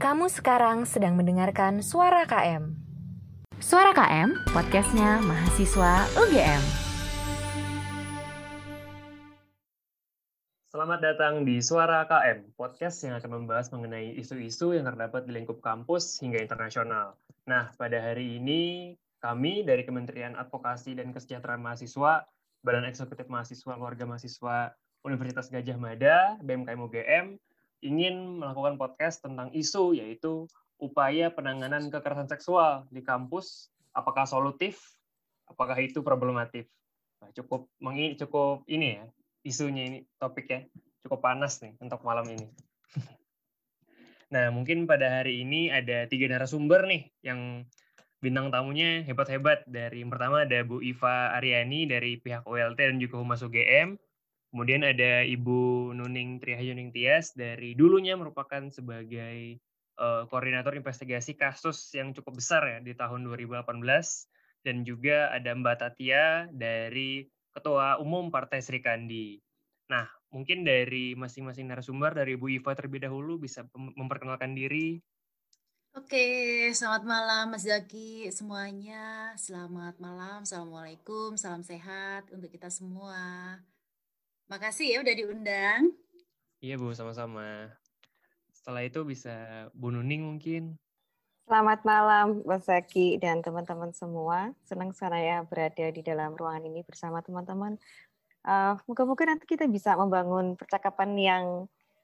Kamu sekarang sedang mendengarkan Suara KM. Suara KM, podcastnya mahasiswa UGM. Selamat datang di Suara KM, podcast yang akan membahas mengenai isu-isu yang terdapat di lingkup kampus hingga internasional. Nah, pada hari ini kami dari Kementerian Advokasi dan Kesejahteraan Mahasiswa, Badan Eksekutif Mahasiswa Keluarga Mahasiswa Universitas Gajah Mada, BMKM UGM, ingin melakukan podcast tentang isu yaitu upaya penanganan kekerasan seksual di kampus. Apakah solutif? Apakah itu problematif? Nah, cukup mengi cukup ini ya isunya ini topik ya cukup panas nih untuk malam ini. Nah mungkin pada hari ini ada tiga narasumber nih yang bintang tamunya hebat-hebat. Dari yang pertama ada Bu Iva Aryani dari pihak OLT dan juga Humas UGM Kemudian ada Ibu Nuning Trihayuning Tias dari dulunya merupakan sebagai uh, koordinator investigasi kasus yang cukup besar ya di tahun 2018 dan juga ada Mbak Tatia dari Ketua Umum Partai Sri Kandi. Nah, mungkin dari masing-masing narasumber dari Bu Iva terlebih dahulu bisa memperkenalkan diri. Oke, selamat malam Mas Zaki semuanya. Selamat malam, Assalamualaikum, salam sehat untuk kita semua. Makasih ya udah diundang. Iya Bu, sama-sama. Setelah itu bisa Bu Nuning mungkin. Selamat malam Mas Zaki dan teman-teman semua. Senang saya berada di dalam ruangan ini bersama teman-teman. Uh, Moga-moga nanti kita bisa membangun percakapan yang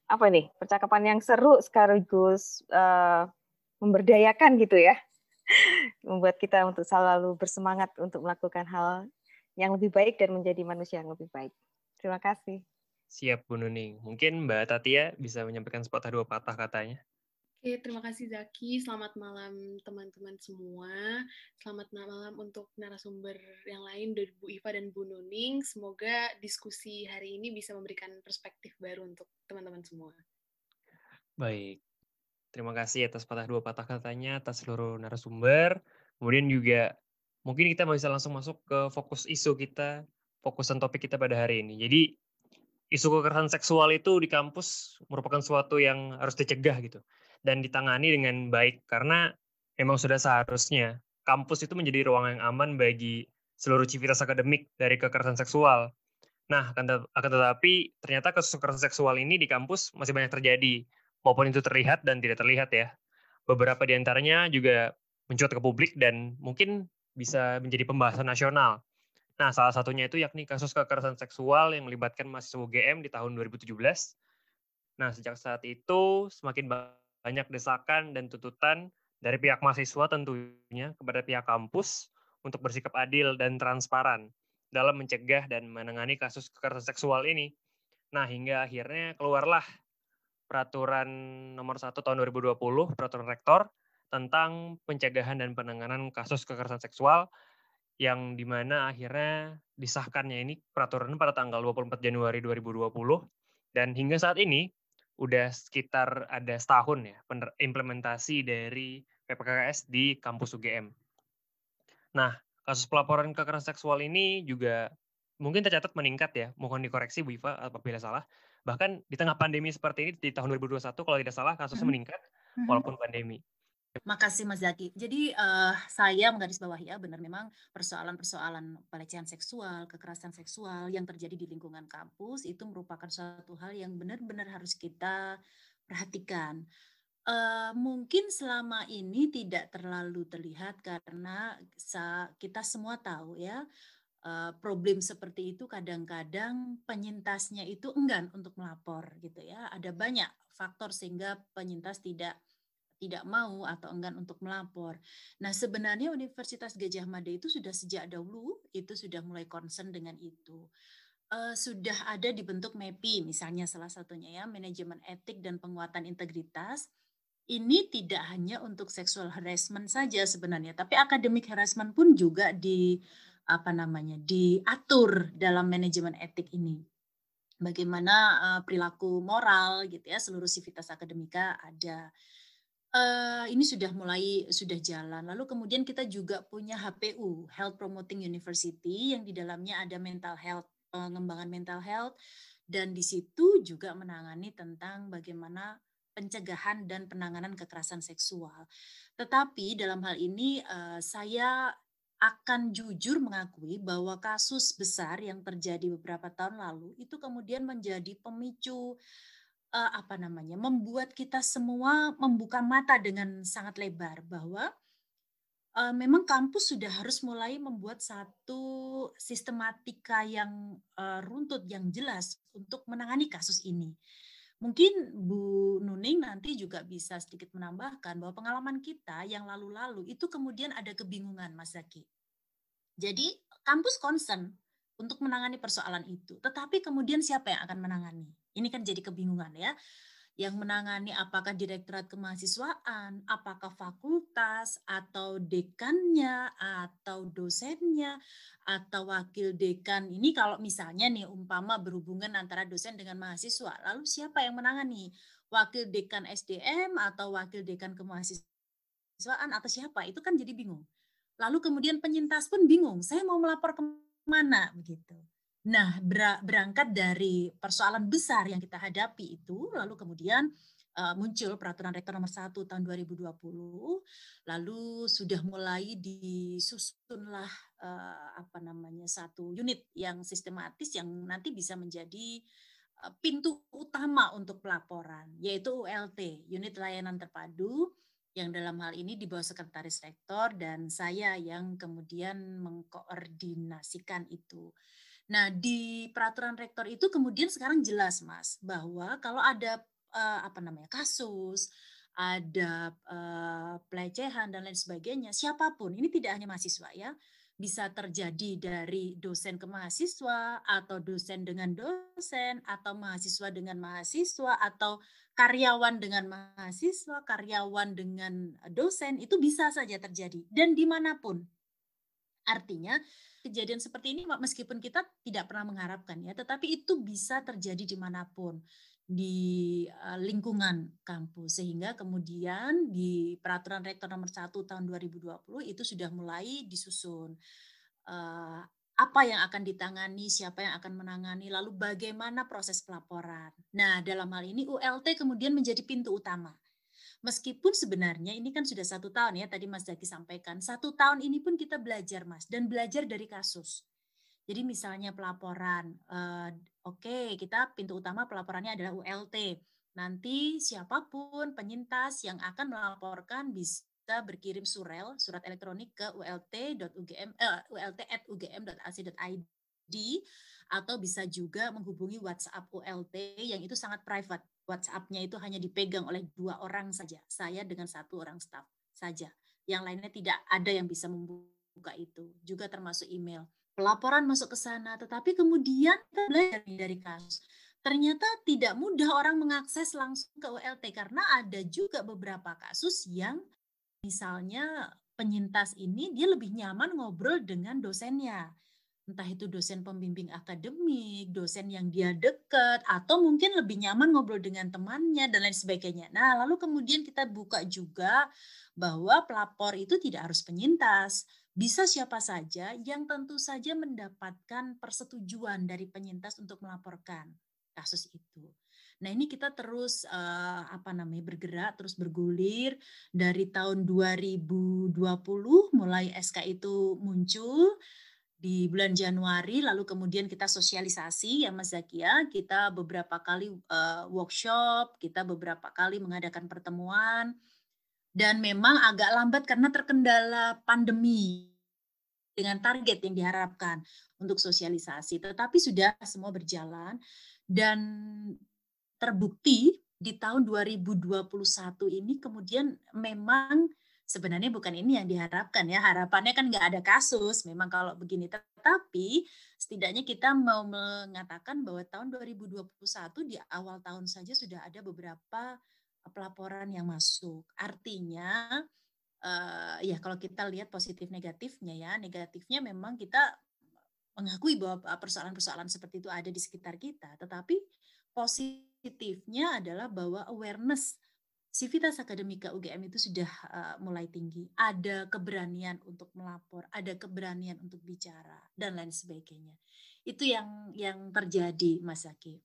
apa nih? Percakapan yang seru sekaligus uh, memberdayakan gitu ya. Membuat kita untuk selalu bersemangat untuk melakukan hal yang lebih baik dan menjadi manusia yang lebih baik. Terima kasih. Siap, Bu Nuning. Mungkin Mbak Tatia bisa menyampaikan sepatah dua patah katanya. Oke, terima kasih Zaki. Selamat malam teman-teman semua. Selamat malam untuk narasumber yang lain dari Bu Iva dan Bu Nuning. Semoga diskusi hari ini bisa memberikan perspektif baru untuk teman-teman semua. Baik. Terima kasih atas patah dua patah katanya, atas seluruh narasumber. Kemudian juga mungkin kita bisa langsung masuk ke fokus isu kita fokusan topik kita pada hari ini. Jadi isu kekerasan seksual itu di kampus merupakan suatu yang harus dicegah gitu dan ditangani dengan baik karena memang sudah seharusnya kampus itu menjadi ruang yang aman bagi seluruh civitas akademik dari kekerasan seksual. Nah, akan, tetapi ternyata kasus kekerasan seksual ini di kampus masih banyak terjadi, maupun itu terlihat dan tidak terlihat ya. Beberapa di antaranya juga mencuat ke publik dan mungkin bisa menjadi pembahasan nasional. Nah, salah satunya itu yakni kasus kekerasan seksual yang melibatkan mahasiswa UGM di tahun 2017. Nah, sejak saat itu semakin banyak desakan dan tuntutan dari pihak mahasiswa tentunya kepada pihak kampus untuk bersikap adil dan transparan dalam mencegah dan menangani kasus kekerasan seksual ini. Nah, hingga akhirnya keluarlah peraturan nomor 1 tahun 2020, peraturan rektor tentang pencegahan dan penanganan kasus kekerasan seksual yang di mana akhirnya disahkannya ini peraturan pada tanggal 24 Januari 2020 dan hingga saat ini udah sekitar ada setahun ya implementasi dari PPKS di kampus UGM. Nah, kasus pelaporan kekerasan seksual ini juga mungkin tercatat meningkat ya, mohon dikoreksi Bu Iva apabila salah. Bahkan di tengah pandemi seperti ini di tahun 2021 kalau tidak salah kasusnya hmm. meningkat hmm. walaupun pandemi. Makasih Mas Zaki. Jadi uh, saya menggarisbawahi ya benar memang persoalan-persoalan pelecehan seksual, kekerasan seksual yang terjadi di lingkungan kampus itu merupakan suatu hal yang benar-benar harus kita perhatikan. Uh, mungkin selama ini tidak terlalu terlihat karena kita semua tahu ya uh, problem seperti itu kadang-kadang penyintasnya itu enggan untuk melapor gitu ya. Ada banyak faktor sehingga penyintas tidak tidak mau atau enggan untuk melapor. Nah, sebenarnya Universitas Gajah Mada itu sudah sejak dahulu itu sudah mulai concern dengan itu. Uh, sudah ada dibentuk MEPI misalnya salah satunya ya, manajemen etik dan penguatan integritas. Ini tidak hanya untuk sexual harassment saja sebenarnya, tapi akademik harassment pun juga di apa namanya diatur dalam manajemen etik ini bagaimana uh, perilaku moral gitu ya seluruh sivitas akademika ada Uh, ini sudah mulai sudah jalan. Lalu kemudian kita juga punya HPU, Health Promoting University, yang di dalamnya ada mental health, pengembangan mental health, dan di situ juga menangani tentang bagaimana pencegahan dan penanganan kekerasan seksual. Tetapi dalam hal ini uh, saya akan jujur mengakui bahwa kasus besar yang terjadi beberapa tahun lalu itu kemudian menjadi pemicu apa namanya membuat kita semua membuka mata dengan sangat lebar bahwa uh, memang kampus sudah harus mulai membuat satu sistematika yang uh, runtut yang jelas untuk menangani kasus ini. Mungkin Bu Nuning nanti juga bisa sedikit menambahkan bahwa pengalaman kita yang lalu-lalu itu kemudian ada kebingungan Mas Zaki. Jadi kampus concern untuk menangani persoalan itu, tetapi kemudian siapa yang akan menangani? Ini kan jadi kebingungan ya yang menangani apakah direktorat kemahasiswaan, apakah fakultas atau dekannya atau dosennya atau wakil dekan. Ini kalau misalnya nih umpama berhubungan antara dosen dengan mahasiswa, lalu siapa yang menangani? Wakil dekan SDM atau wakil dekan kemahasiswaan atau siapa? Itu kan jadi bingung. Lalu kemudian penyintas pun bingung, saya mau melapor ke mana begitu. Nah, berangkat dari persoalan besar yang kita hadapi itu, lalu kemudian uh, muncul peraturan rektor nomor 1 tahun 2020, lalu sudah mulai disusunlah uh, apa namanya satu unit yang sistematis yang nanti bisa menjadi uh, pintu utama untuk pelaporan, yaitu ULT, Unit Layanan Terpadu, yang dalam hal ini di bawah sekretaris rektor dan saya yang kemudian mengkoordinasikan itu. Nah, di peraturan rektor itu kemudian sekarang jelas, Mas, bahwa kalau ada uh, apa namanya kasus, ada uh, pelecehan dan lain sebagainya, siapa pun, ini tidak hanya mahasiswa ya, bisa terjadi dari dosen ke mahasiswa atau dosen dengan dosen atau mahasiswa dengan mahasiswa atau karyawan dengan mahasiswa, karyawan dengan dosen itu bisa saja terjadi dan di mana pun. Artinya kejadian seperti ini meskipun kita tidak pernah mengharapkan ya, tetapi itu bisa terjadi di mana pun di eh, lingkungan kampus sehingga kemudian di peraturan rektor nomor 1 tahun 2020 itu sudah mulai disusun uh, apa yang akan ditangani, siapa yang akan menangani, lalu bagaimana proses pelaporan. Nah, dalam hal ini ULT kemudian menjadi pintu utama. Meskipun sebenarnya ini kan sudah satu tahun ya, tadi Mas Zaki sampaikan, satu tahun ini pun kita belajar Mas, dan belajar dari kasus. Jadi misalnya pelaporan, uh, oke okay, kita pintu utama pelaporannya adalah ULT. Nanti siapa pun penyintas yang akan melaporkan bisa berkirim surel, surat elektronik ke ult.ugm uh, ult@ugm.ac.id atau bisa juga menghubungi WhatsApp ULT yang itu sangat private WhatsApp-nya itu hanya dipegang oleh dua orang saja, saya dengan satu orang staff saja. Yang lainnya tidak ada yang bisa membuka itu, juga termasuk email. Pelaporan masuk ke sana, tetapi kemudian kita belajar dari kasus. Ternyata tidak mudah orang mengakses langsung ke ULT karena ada juga beberapa kasus yang misalnya penyintas ini dia lebih nyaman ngobrol dengan dosennya entah itu dosen pembimbing akademik, dosen yang dia dekat, atau mungkin lebih nyaman ngobrol dengan temannya dan lain sebagainya. Nah, lalu kemudian kita buka juga bahwa pelapor itu tidak harus penyintas, bisa siapa saja yang tentu saja mendapatkan persetujuan dari penyintas untuk melaporkan kasus itu. Nah, ini kita terus uh, apa namanya bergerak, terus bergulir dari tahun 2020 mulai SK itu muncul di bulan Januari lalu kemudian kita sosialisasi ya Mas Zakia. Kita beberapa kali uh, workshop kita beberapa kali mengadakan pertemuan. Dan memang agak lambat karena terkendala pandemi dengan target yang diharapkan untuk sosialisasi. Tetapi sudah semua berjalan dan terbukti di tahun 2021 ini kemudian memang sebenarnya bukan ini yang diharapkan ya. Harapannya kan nggak ada kasus memang kalau begini. Tetapi setidaknya kita mau mengatakan bahwa tahun 2021 di awal tahun saja sudah ada beberapa pelaporan yang masuk. Artinya uh, ya kalau kita lihat positif negatifnya ya, negatifnya memang kita mengakui bahwa persoalan-persoalan seperti itu ada di sekitar kita, tetapi positifnya adalah bahwa awareness Sivitas Akademika UGM itu sudah uh, mulai tinggi. Ada keberanian untuk melapor, ada keberanian untuk bicara dan lain sebagainya. Itu yang yang terjadi, Mas Zaki.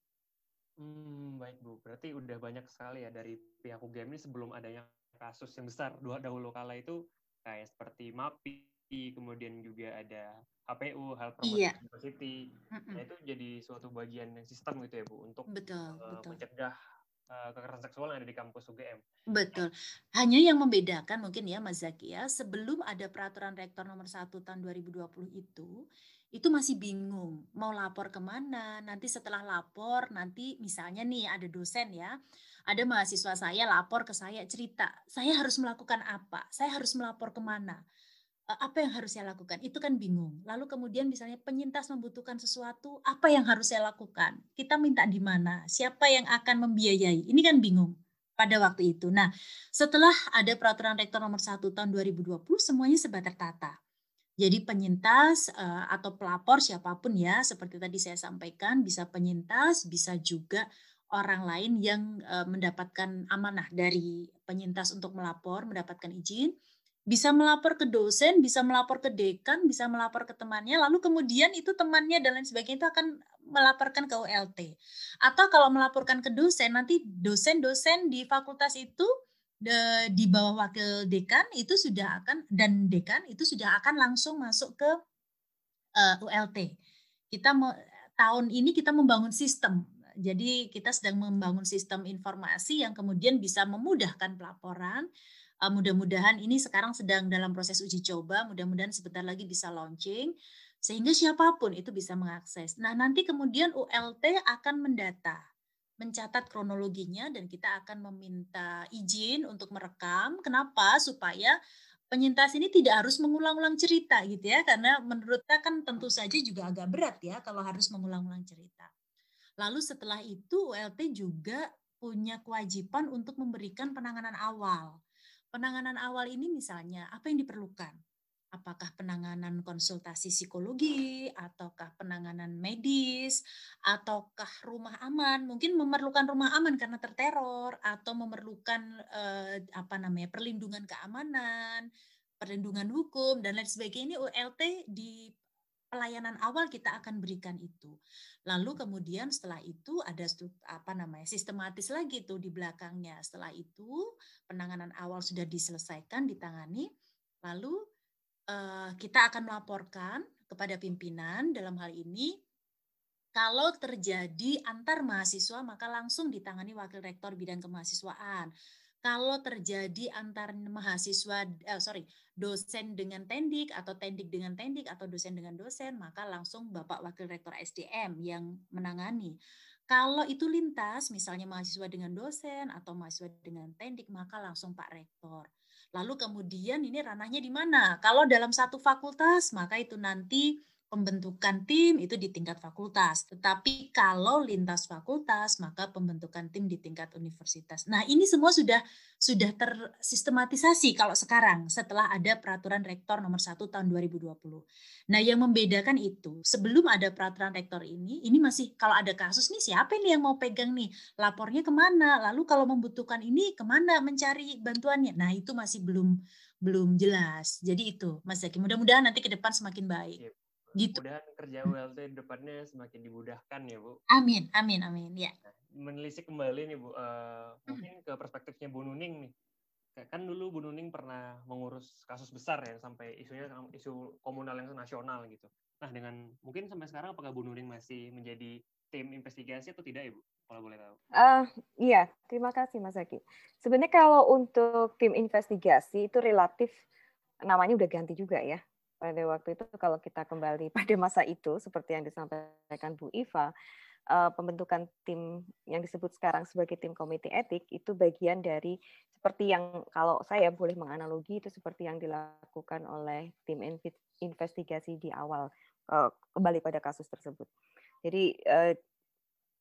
Hmm, baik Bu. Berarti udah banyak sekali ya dari pihak UGM ini sebelum adanya kasus yang besar dua dahulu kala itu kayak seperti MAPI, kemudian juga ada HPU, Health Promotion Iya. University. Mm-mm. Nah, itu jadi suatu bagian yang sistem gitu ya Bu untuk Betul, eh, betul. mencegah kekerasan seksual yang ada di kampus UGM. Betul. Hanya yang membedakan mungkin ya Mas Zaki ya, sebelum ada peraturan rektor nomor 1 tahun 2020 itu, itu masih bingung mau lapor ke mana. Nanti setelah lapor, nanti misalnya nih ada dosen ya, ada mahasiswa saya lapor ke saya cerita, saya harus melakukan apa, saya harus melapor ke mana, Eh, apa yang harus saya lakukan, itu kan bingung. Lalu kemudian misalnya penyintas membutuhkan sesuatu, apa yang harus saya lakukan, kita minta di mana, siapa yang akan membiayai, ini kan bingung pada waktu itu. Nah, setelah ada peraturan rektor nomor 1 tahun 2020 semuanya serba tertata. Jadi penyintas eh, atau pelapor siapa pun ya, seperti tadi saya sampaikan, bisa penyintas, bisa juga orang lain yang eh, mendapatkan amanah dari penyintas untuk melapor, mendapatkan izin, bisa melapor ke dosen, bisa melapor ke dekan, bisa melapor ke temannya, lalu kemudian itu temannya dan lain sebagainya itu akan melaporkan ke ULT. Atau kalau melaporkan ke dosen, nanti dosen-dosen di fakultas itu de- di bawah wakil dekan itu sudah akan dan dekan itu sudah akan langsung masuk ke eh, ULT. Kita me- tahun ini kita membangun sistem. Jadi kita sedang membangun sistem informasi yang kemudian bisa memudahkan pelaporan. Eh, mudah-mudahan ini sekarang sedang dalam proses uji coba, mudah-mudahan sebentar lagi bisa launching sehingga siapa pun itu bisa mengakses. Nah, nanti kemudian ULT akan mendata, mencatat kronologinya dan kita akan meminta izin untuk merekam. Kenapa? Supaya penyintas ini tidak harus mengulang-ulang cerita gitu ya, karena menurut kita kan tentu saja juga agak berat ya kalau harus mengulang-ulang cerita. Lalu setelah itu ULT juga punya kewajiban untuk memberikan penanganan awal. Penanganan awal ini misalnya apa yang diperlukan? Apakah penanganan konsultasi psikologi, ataukah penanganan medis, ataukah rumah aman? Mungkin memerlukan rumah aman karena terteror, atau memerlukan eh, apa namanya perlindungan keamanan, perlindungan hukum dan lain sebagainya. Ini ULT di pelayanan awal kita akan berikan itu. Lalu kemudian setelah itu ada apa namanya sistematis lagi tuh di belakangnya. Setelah itu penanganan awal sudah diselesaikan, ditangani, lalu eh, kita akan melaporkan kepada pimpinan dalam hal ini kalau terjadi antar mahasiswa maka langsung ditangani wakil rektor bidang kemahasiswaan. Kalau terjadi antar mahasiswa, eh, sorry, dosen dengan tendik atau tendik dengan tendik atau dosen dengan dosen, maka langsung Bapak Wakil Rektor SDM yang menangani. Kalau itu lintas, misalnya mahasiswa dengan dosen atau mahasiswa dengan tendik, maka langsung Pak Rektor. Lalu kemudian ini ranahnya di mana? Kalau dalam satu fakultas, maka itu nanti pembentukan tim itu di tingkat fakultas. Tetapi kalau lintas fakultas, maka pembentukan tim di tingkat universitas. Nah, ini semua sudah sudah tersistematisasi kalau sekarang setelah ada peraturan rektor nomor 1 tahun 2020. Nah, yang membedakan itu, sebelum ada peraturan rektor ini, ini masih kalau ada kasus nih siapa nih yang mau pegang nih? Lapornya ke mana? Lalu kalau membutuhkan ini ke mana mencari bantuannya? Nah, itu masih belum belum jelas. Jadi itu, Mas Zaki. Mudah-mudahan nanti ke depan semakin baik. Gitu. Mudahan kerja ULT depannya semakin dimudahkan ya Bu. Amin, amin, amin. Ya. Menelisik kembali nih Bu, eh, mungkin ke perspektifnya Bu Nuning nih. Kayak Kan dulu Bu Nuning pernah mengurus kasus besar ya sampai isunya isu komunal yang nasional gitu. Nah dengan mungkin sampai sekarang apakah Bu Nuning masih menjadi tim investigasi atau tidak ya Bu? Kalau boleh tahu. Eh, iya, terima kasih Mas Zaki. Sebenarnya kalau untuk tim investigasi itu relatif namanya udah ganti juga ya. Pada waktu itu kalau kita kembali pada masa itu seperti yang disampaikan Bu Iva, eh, pembentukan tim yang disebut sekarang sebagai tim komite etik itu bagian dari seperti yang kalau saya boleh menganalogi itu seperti yang dilakukan oleh tim investigasi di awal eh, kembali pada kasus tersebut. Jadi eh,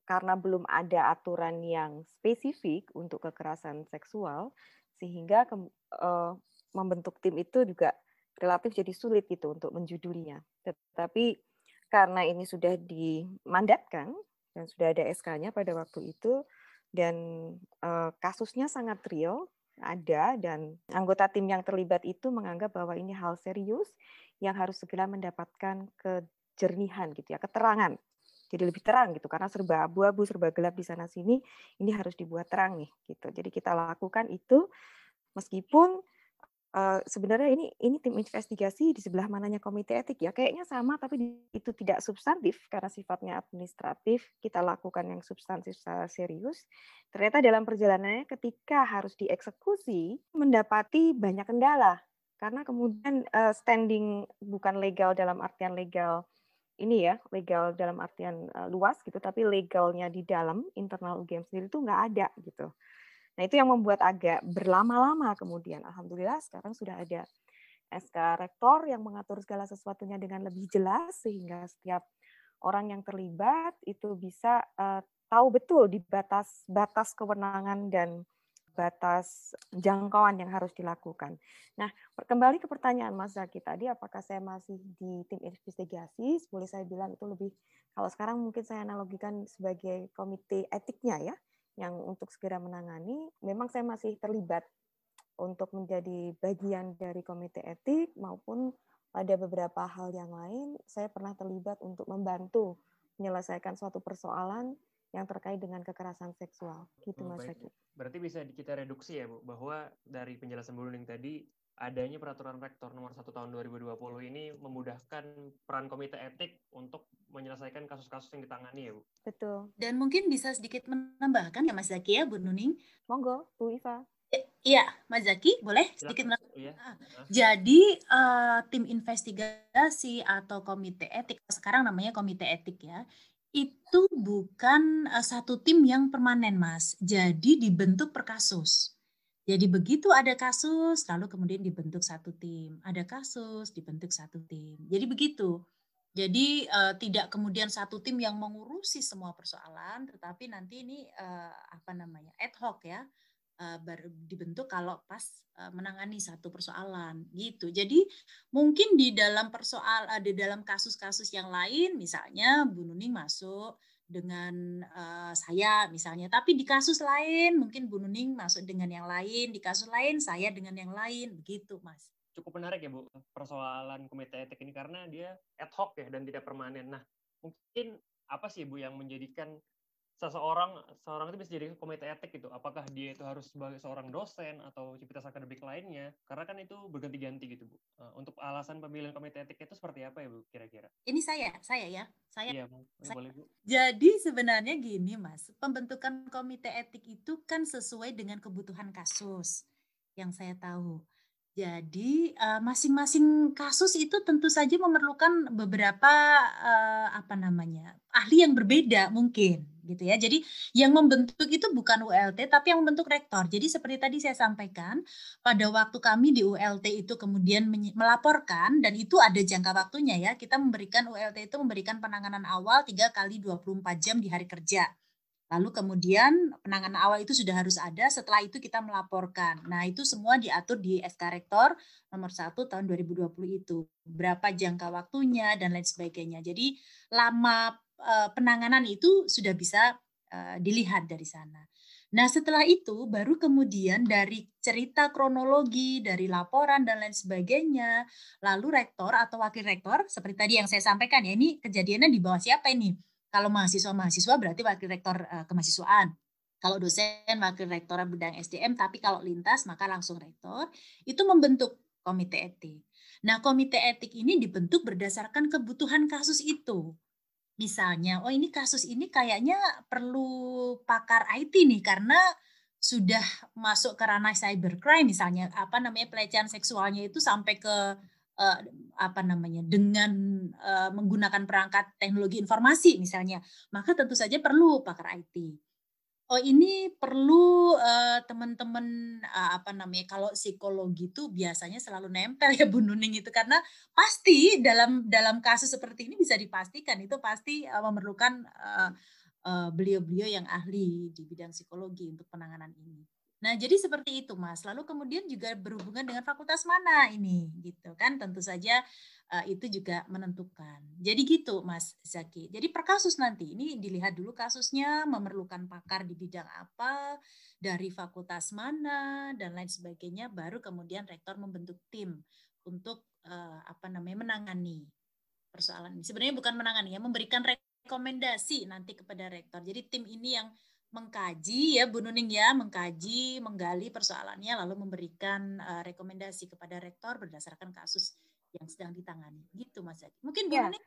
karena belum ada aturan yang spesifik untuk kekerasan seksual, sehingga eh, membentuk tim itu juga relatif jadi sulit gitu untuk menjudulinya. Tetapi karena ini sudah dimandatkan dan sudah ada SK-nya pada waktu itu dan eh, kasusnya sangat real ada dan anggota tim yang terlibat itu menganggap bahwa ini hal serius yang harus segera mendapatkan kejernihan gitu ya, keterangan jadi lebih terang gitu karena serba abu-abu, serba gelap di sana sini, ini harus dibuat terang nih gitu. Jadi kita lakukan itu meskipun uh, sebenarnya ini ini tim investigasi di sebelah mananya komite etik ya. Kayaknya sama tapi itu tidak substantif karena sifatnya administratif. Kita lakukan yang substantif secara serius. Ternyata dalam perjalanannya ketika harus dieksekusi mendapati banyak kendala. Karena kemudian uh, standing bukan legal dalam artian legal ini ya legal dalam artian uh, luas gitu tapi legalnya di dalam internal UGM sendiri itu nggak ada gitu nah itu yang membuat agak berlama-lama kemudian alhamdulillah sekarang sudah ada SK rektor yang mengatur segala sesuatunya dengan lebih jelas sehingga setiap orang yang terlibat itu bisa uh, tahu betul di batas batas kewenangan dan batas jangkauan yang harus dilakukan. Nah, kembali ke pertanyaan Mas Zaki tadi, apakah saya masih di tim investigasi? Boleh saya bilang itu lebih, kalau sekarang mungkin saya analogikan sebagai komite etiknya ya, yang untuk segera menangani. Memang saya masih terlibat untuk menjadi bagian dari komite etik maupun pada beberapa hal yang lain, saya pernah terlibat untuk membantu menyelesaikan suatu persoalan yang terkait dengan kekerasan seksual. Gitu oh, Mas. Berarti bisa kita reduksi ya Bu, bahwa dari penjelasan Bu Nuning tadi adanya peraturan rektor nomor 1 tahun 2020 ini memudahkan peran komite etik untuk menyelesaikan kasus-kasus yang ditangani ya Bu. Betul. Dan mungkin bisa sedikit menambahkan ya Mas Zaki ya Bu Nuning. Monggo Bu Iva. Iya, Mas Zaki, boleh sedikit menambahkan. Iya. Jadi uh, tim investigasi atau komite etik sekarang namanya komite etik ya, itu bukan uh, satu tim yang permanen, Mas. Jadi dibentuk per kasus. Jadi begitu ada kasus, lalu kemudian dibentuk satu tim. Ada kasus, dibentuk satu tim. Jadi begitu. Jadi uh, tidak kemudian satu tim yang mengurusi semua persoalan, tetapi nanti ini uh, apa namanya ad hoc ya uh, baru dibentuk kalau pas uh, menangani satu persoalan gitu. Jadi mungkin di dalam persoal uh, di dalam kasus-kasus yang lain misalnya Bu Nuning masuk dengan uh, saya misalnya, tapi di kasus lain mungkin Bu Nuning masuk dengan yang lain, di kasus lain saya dengan yang lain, begitu Mas. Cukup menarik ya Bu persoalan komite etik ini karena dia ad hoc ya dan tidak permanen. Nah mungkin apa sih Bu yang menjadikan seseorang seorang itu bisa jadi komite etik gitu. Apakah dia itu harus sebagai seorang dosen atau civitas akademik lainnya? Karena kan itu berganti-ganti gitu bu. Uh, untuk alasan pemilihan komite etik itu seperti apa ya bu kira-kira? Ini saya saya ya. Saya, iya, saya boleh bu. Jadi sebenarnya gini mas. Pembentukan komite etik itu kan sesuai dengan kebutuhan kasus yang saya tahu jadi masing-masing uh, kasus itu tentu saja memerlukan beberapa uh, apa namanya ahli yang berbeda mungkin gitu ya. Jadi yang membentuk itu bukan ULT tapi yang membentuk rektor. Jadi seperti tadi saya sampaikan pada waktu kami di ULT itu kemudian melaporkan dan itu ada jangka waktunya ya. Kita memberikan ULT itu memberikan penanganan awal 3 kali 24 jam di hari kerja. Lalu kemudian penanganan awal itu sudah harus ada, setelah itu kita melaporkan. Nah itu semua diatur di SK Rektor nomor 1 tahun 2020 itu. Berapa jangka waktunya dan lain sebagainya. Jadi lama eh, penanganan itu sudah bisa eh, dilihat dari sana. Nah setelah itu baru kemudian dari cerita kronologi, dari laporan dan lain sebagainya, lalu rektor atau wakil rektor, seperti tadi yang saya sampaikan ya, ini kejadiannya di bawah siapa ini? Kalau mahasiswa-mahasiswa berarti wakil rektor uh, kemahasiswaan. Kalau dosen wakil rektor bidang SDM, tapi kalau lintas maka langsung rektor itu membentuk komite etik. Nah, komite etik ini dibentuk berdasarkan kebutuhan kasus itu. Misalnya, oh ini kasus ini kayaknya perlu pakar IT nih karena sudah masuk ke ranah cybercrime misalnya apa namanya pelecehan seksualnya itu sampai ke uh, apa namanya dengan uh, menggunakan perangkat teknologi informasi misalnya maka tentu saja perlu pakar IT oh ini perlu uh, teman-teman uh, apa namanya kalau psikologi itu biasanya selalu nempel ya Bu Nuning itu karena pasti dalam dalam kasus seperti ini bisa dipastikan itu pasti uh, memerlukan beliau-beliau uh, uh, yang ahli di bidang psikologi untuk penanganan ini. Nah, jadi seperti itu, Mas. Lalu kemudian juga berhubungan dengan fakultas mana ini, gitu kan? Tentu saja uh, itu juga menentukan. Jadi gitu, Mas Zaki. Jadi per kasus nanti ini dilihat dulu kasusnya memerlukan pakar di bidang apa, dari fakultas mana dan lain sebagainya. Baru kemudian rektor membentuk tim untuk uh, apa namanya menangani persoalan ini. Sebenarnya bukan menangani ya, memberikan rekomendasi nanti kepada rektor. Jadi tim ini yang mengkaji ya Bu Nuning ya, mengkaji, menggali persoalannya lalu memberikan uh, rekomendasi kepada rektor berdasarkan kasus yang sedang ditangani. Gitu Mas Zaki. Mungkin Bu ya. Nuning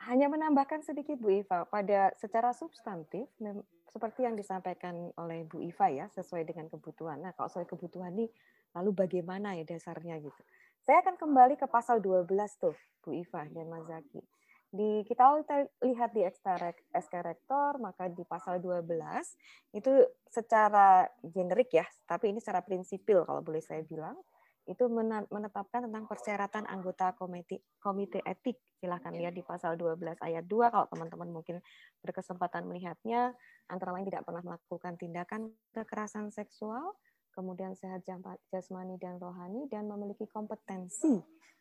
hanya menambahkan sedikit Bu Iva pada secara substantif seperti yang disampaikan oleh Bu Iva ya sesuai dengan kebutuhan. Nah, kalau soal kebutuhan ini lalu bagaimana ya dasarnya gitu. Saya akan kembali ke pasal 12 tuh Bu Iva dan Mas Zaki di kita lihat di SK Rektor, maka di pasal 12 itu secara generik ya, tapi ini secara prinsipil kalau boleh saya bilang, itu menetapkan tentang persyaratan anggota komite, komite etik. Silahkan lihat di pasal 12 ayat 2 kalau teman-teman mungkin berkesempatan melihatnya, antara lain tidak pernah melakukan tindakan kekerasan seksual, kemudian sehat jasmani dan rohani, dan memiliki kompetensi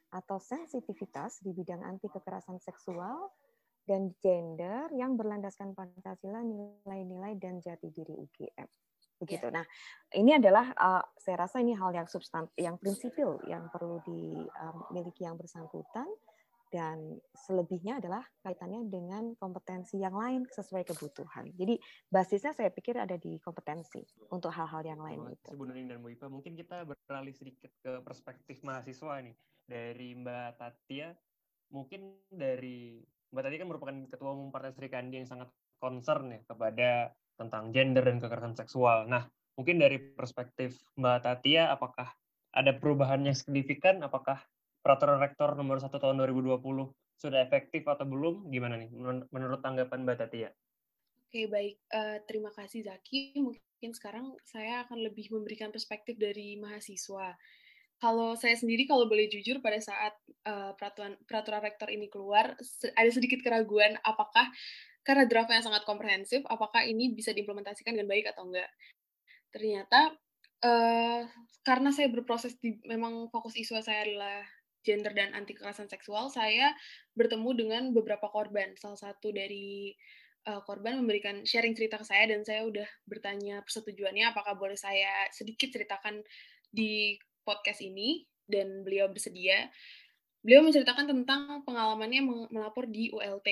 atau sensitivitas di bidang anti kekerasan seksual dan gender yang berlandaskan Pancasila, nilai-nilai dan jati diri UGM. Begitu. Yeah. Nah, ini adalah uh, saya rasa ini hal yang substantif, yang prinsipil yang perlu dimiliki um, yang bersangkutan dan selebihnya adalah kaitannya dengan kompetensi yang lain sesuai kebutuhan. Jadi basisnya saya pikir ada di kompetensi untuk hal-hal yang lain. Itu. Bu dan Bu Ipa, mungkin kita beralih sedikit ke perspektif mahasiswa nih dari Mbak Tatia. Mungkin dari Mbak Tatia kan merupakan ketua umum Partai Sri Kandi yang sangat concern ya kepada tentang gender dan kekerasan seksual. Nah, mungkin dari perspektif Mbak Tatia, apakah ada perubahan yang signifikan? Apakah peraturan rektor nomor 1 tahun 2020 sudah efektif atau belum? Gimana nih menurut tanggapan Mbak Tatia? Oke, baik. Uh, terima kasih Zaki. Mungkin sekarang saya akan lebih memberikan perspektif dari mahasiswa kalau saya sendiri kalau boleh jujur pada saat uh, peraturan peraturan rektor ini keluar ada sedikit keraguan apakah karena draftnya sangat komprehensif apakah ini bisa diimplementasikan dengan baik atau enggak. Ternyata uh, karena saya berproses di memang fokus isu saya adalah gender dan anti kekerasan seksual saya bertemu dengan beberapa korban. Salah satu dari uh, korban memberikan sharing cerita ke saya dan saya udah bertanya persetujuannya apakah boleh saya sedikit ceritakan di podcast ini dan beliau bersedia. Beliau menceritakan tentang pengalamannya melapor di ULT.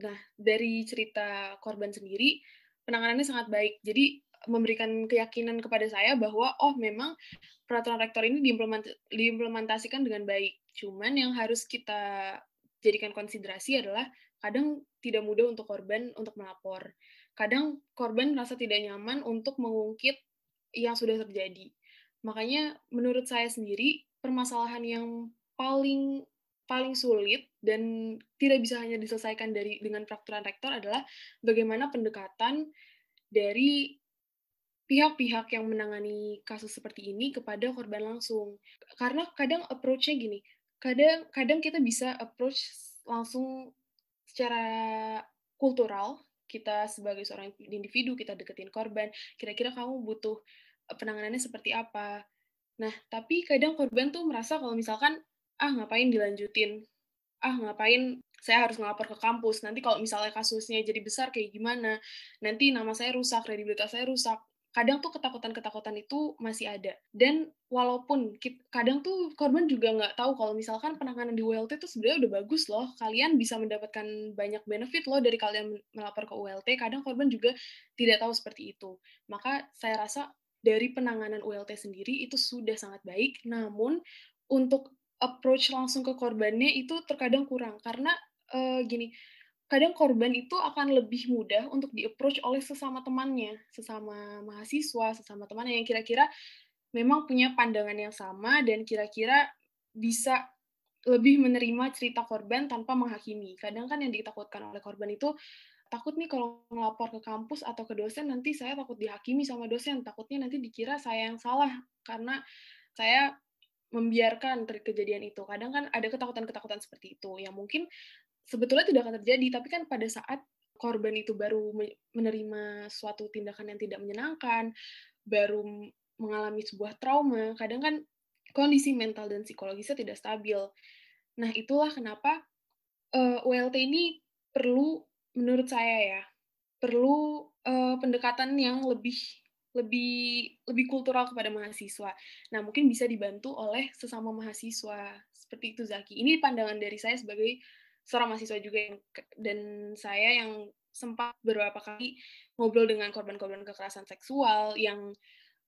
Nah, dari cerita korban sendiri, penanganannya sangat baik. Jadi memberikan keyakinan kepada saya bahwa oh memang peraturan rektor ini diimplementasikan dengan baik. Cuman yang harus kita jadikan konsiderasi adalah kadang tidak mudah untuk korban untuk melapor. Kadang korban merasa tidak nyaman untuk mengungkit yang sudah terjadi. Makanya menurut saya sendiri permasalahan yang paling paling sulit dan tidak bisa hanya diselesaikan dari dengan peraturan rektor adalah bagaimana pendekatan dari pihak-pihak yang menangani kasus seperti ini kepada korban langsung. Karena kadang approach-nya gini, kadang kadang kita bisa approach langsung secara kultural, kita sebagai seorang individu kita deketin korban, kira-kira kamu butuh penanganannya seperti apa. Nah, tapi kadang korban tuh merasa kalau misalkan, ah ngapain dilanjutin, ah ngapain saya harus ngelapor ke kampus, nanti kalau misalnya kasusnya jadi besar kayak gimana, nanti nama saya rusak, kredibilitas saya rusak. Kadang tuh ketakutan-ketakutan itu masih ada. Dan walaupun kadang tuh korban juga nggak tahu kalau misalkan penanganan di ULT itu sebenarnya udah bagus loh, kalian bisa mendapatkan banyak benefit loh dari kalian melapor ke ULT, kadang korban juga tidak tahu seperti itu. Maka saya rasa dari penanganan ULT sendiri itu sudah sangat baik, namun untuk approach langsung ke korbannya itu terkadang kurang karena uh, gini, kadang korban itu akan lebih mudah untuk di-approach oleh sesama temannya, sesama mahasiswa, sesama temannya yang kira-kira memang punya pandangan yang sama dan kira-kira bisa lebih menerima cerita korban tanpa menghakimi. Kadang kan yang ditakutkan oleh korban itu takut nih kalau ngelapor ke kampus atau ke dosen nanti saya takut dihakimi sama dosen. Takutnya nanti dikira saya yang salah karena saya membiarkan kejadian itu. Kadang kan ada ketakutan-ketakutan seperti itu yang mungkin sebetulnya tidak akan terjadi tapi kan pada saat korban itu baru menerima suatu tindakan yang tidak menyenangkan baru mengalami sebuah trauma kadang kan kondisi mental dan psikologisnya tidak stabil. Nah itulah kenapa uh, eh, ULT ini perlu menurut saya ya perlu uh, pendekatan yang lebih lebih lebih kultural kepada mahasiswa. Nah, mungkin bisa dibantu oleh sesama mahasiswa. Seperti itu Zaki. Ini pandangan dari saya sebagai seorang mahasiswa juga yang dan saya yang sempat beberapa kali ngobrol dengan korban-korban kekerasan seksual yang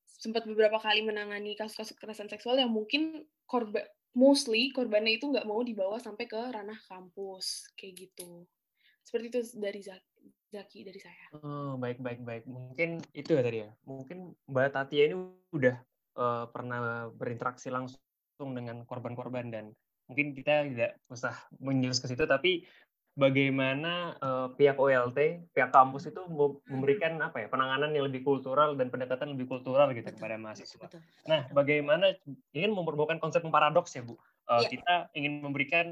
sempat beberapa kali menangani kasus-kasus kekerasan seksual yang mungkin korban mostly korbannya itu nggak mau dibawa sampai ke ranah kampus kayak gitu seperti itu dari Zaki dari saya. Oh, baik baik baik. Mungkin itu ya tadi ya. Mungkin Mbak Tatia ini udah uh, pernah berinteraksi langsung dengan korban-korban dan mungkin kita tidak usah menjurus ke situ tapi bagaimana uh, pihak OLT, pihak kampus itu memberikan apa ya penanganan yang lebih kultural dan pendekatan lebih kultural gitu betul, kepada mahasiswa. Betul, nah, bagaimana ingin memperbaiki konsep paradoks ya bu? Uh, ya. Kita ingin memberikan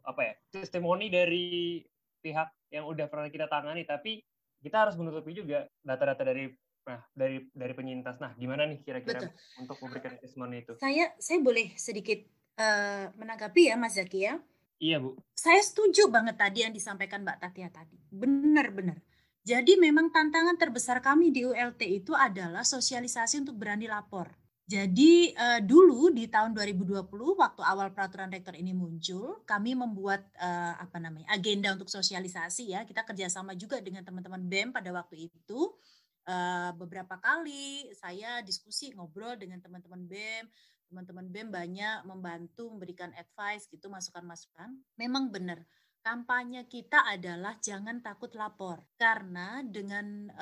apa ya testimoni dari pihak yang udah pernah kita tangani tapi kita harus menutupi juga data-data dari nah dari dari penyintas. Nah gimana nih kira-kira untuk memberikan testimoni itu? Saya saya boleh sedikit uh, menanggapi ya Mas Zaki ya? Iya Bu. Saya setuju banget tadi yang disampaikan Mbak Tatia tadi. Benar-benar jadi memang tantangan terbesar kami di ULT itu adalah sosialisasi untuk berani lapor jadi uh, dulu di tahun 2020 waktu awal peraturan rektor ini muncul, kami membuat uh, apa namanya agenda untuk sosialisasi ya. Kita kerjasama juga dengan teman-teman BEM pada waktu itu. Uh, beberapa kali saya diskusi ngobrol dengan teman-teman BEM, teman-teman BEM banyak membantu memberikan advice gitu masukan-masukan. Memang benar kampanye kita adalah jangan takut lapor. Karena dengan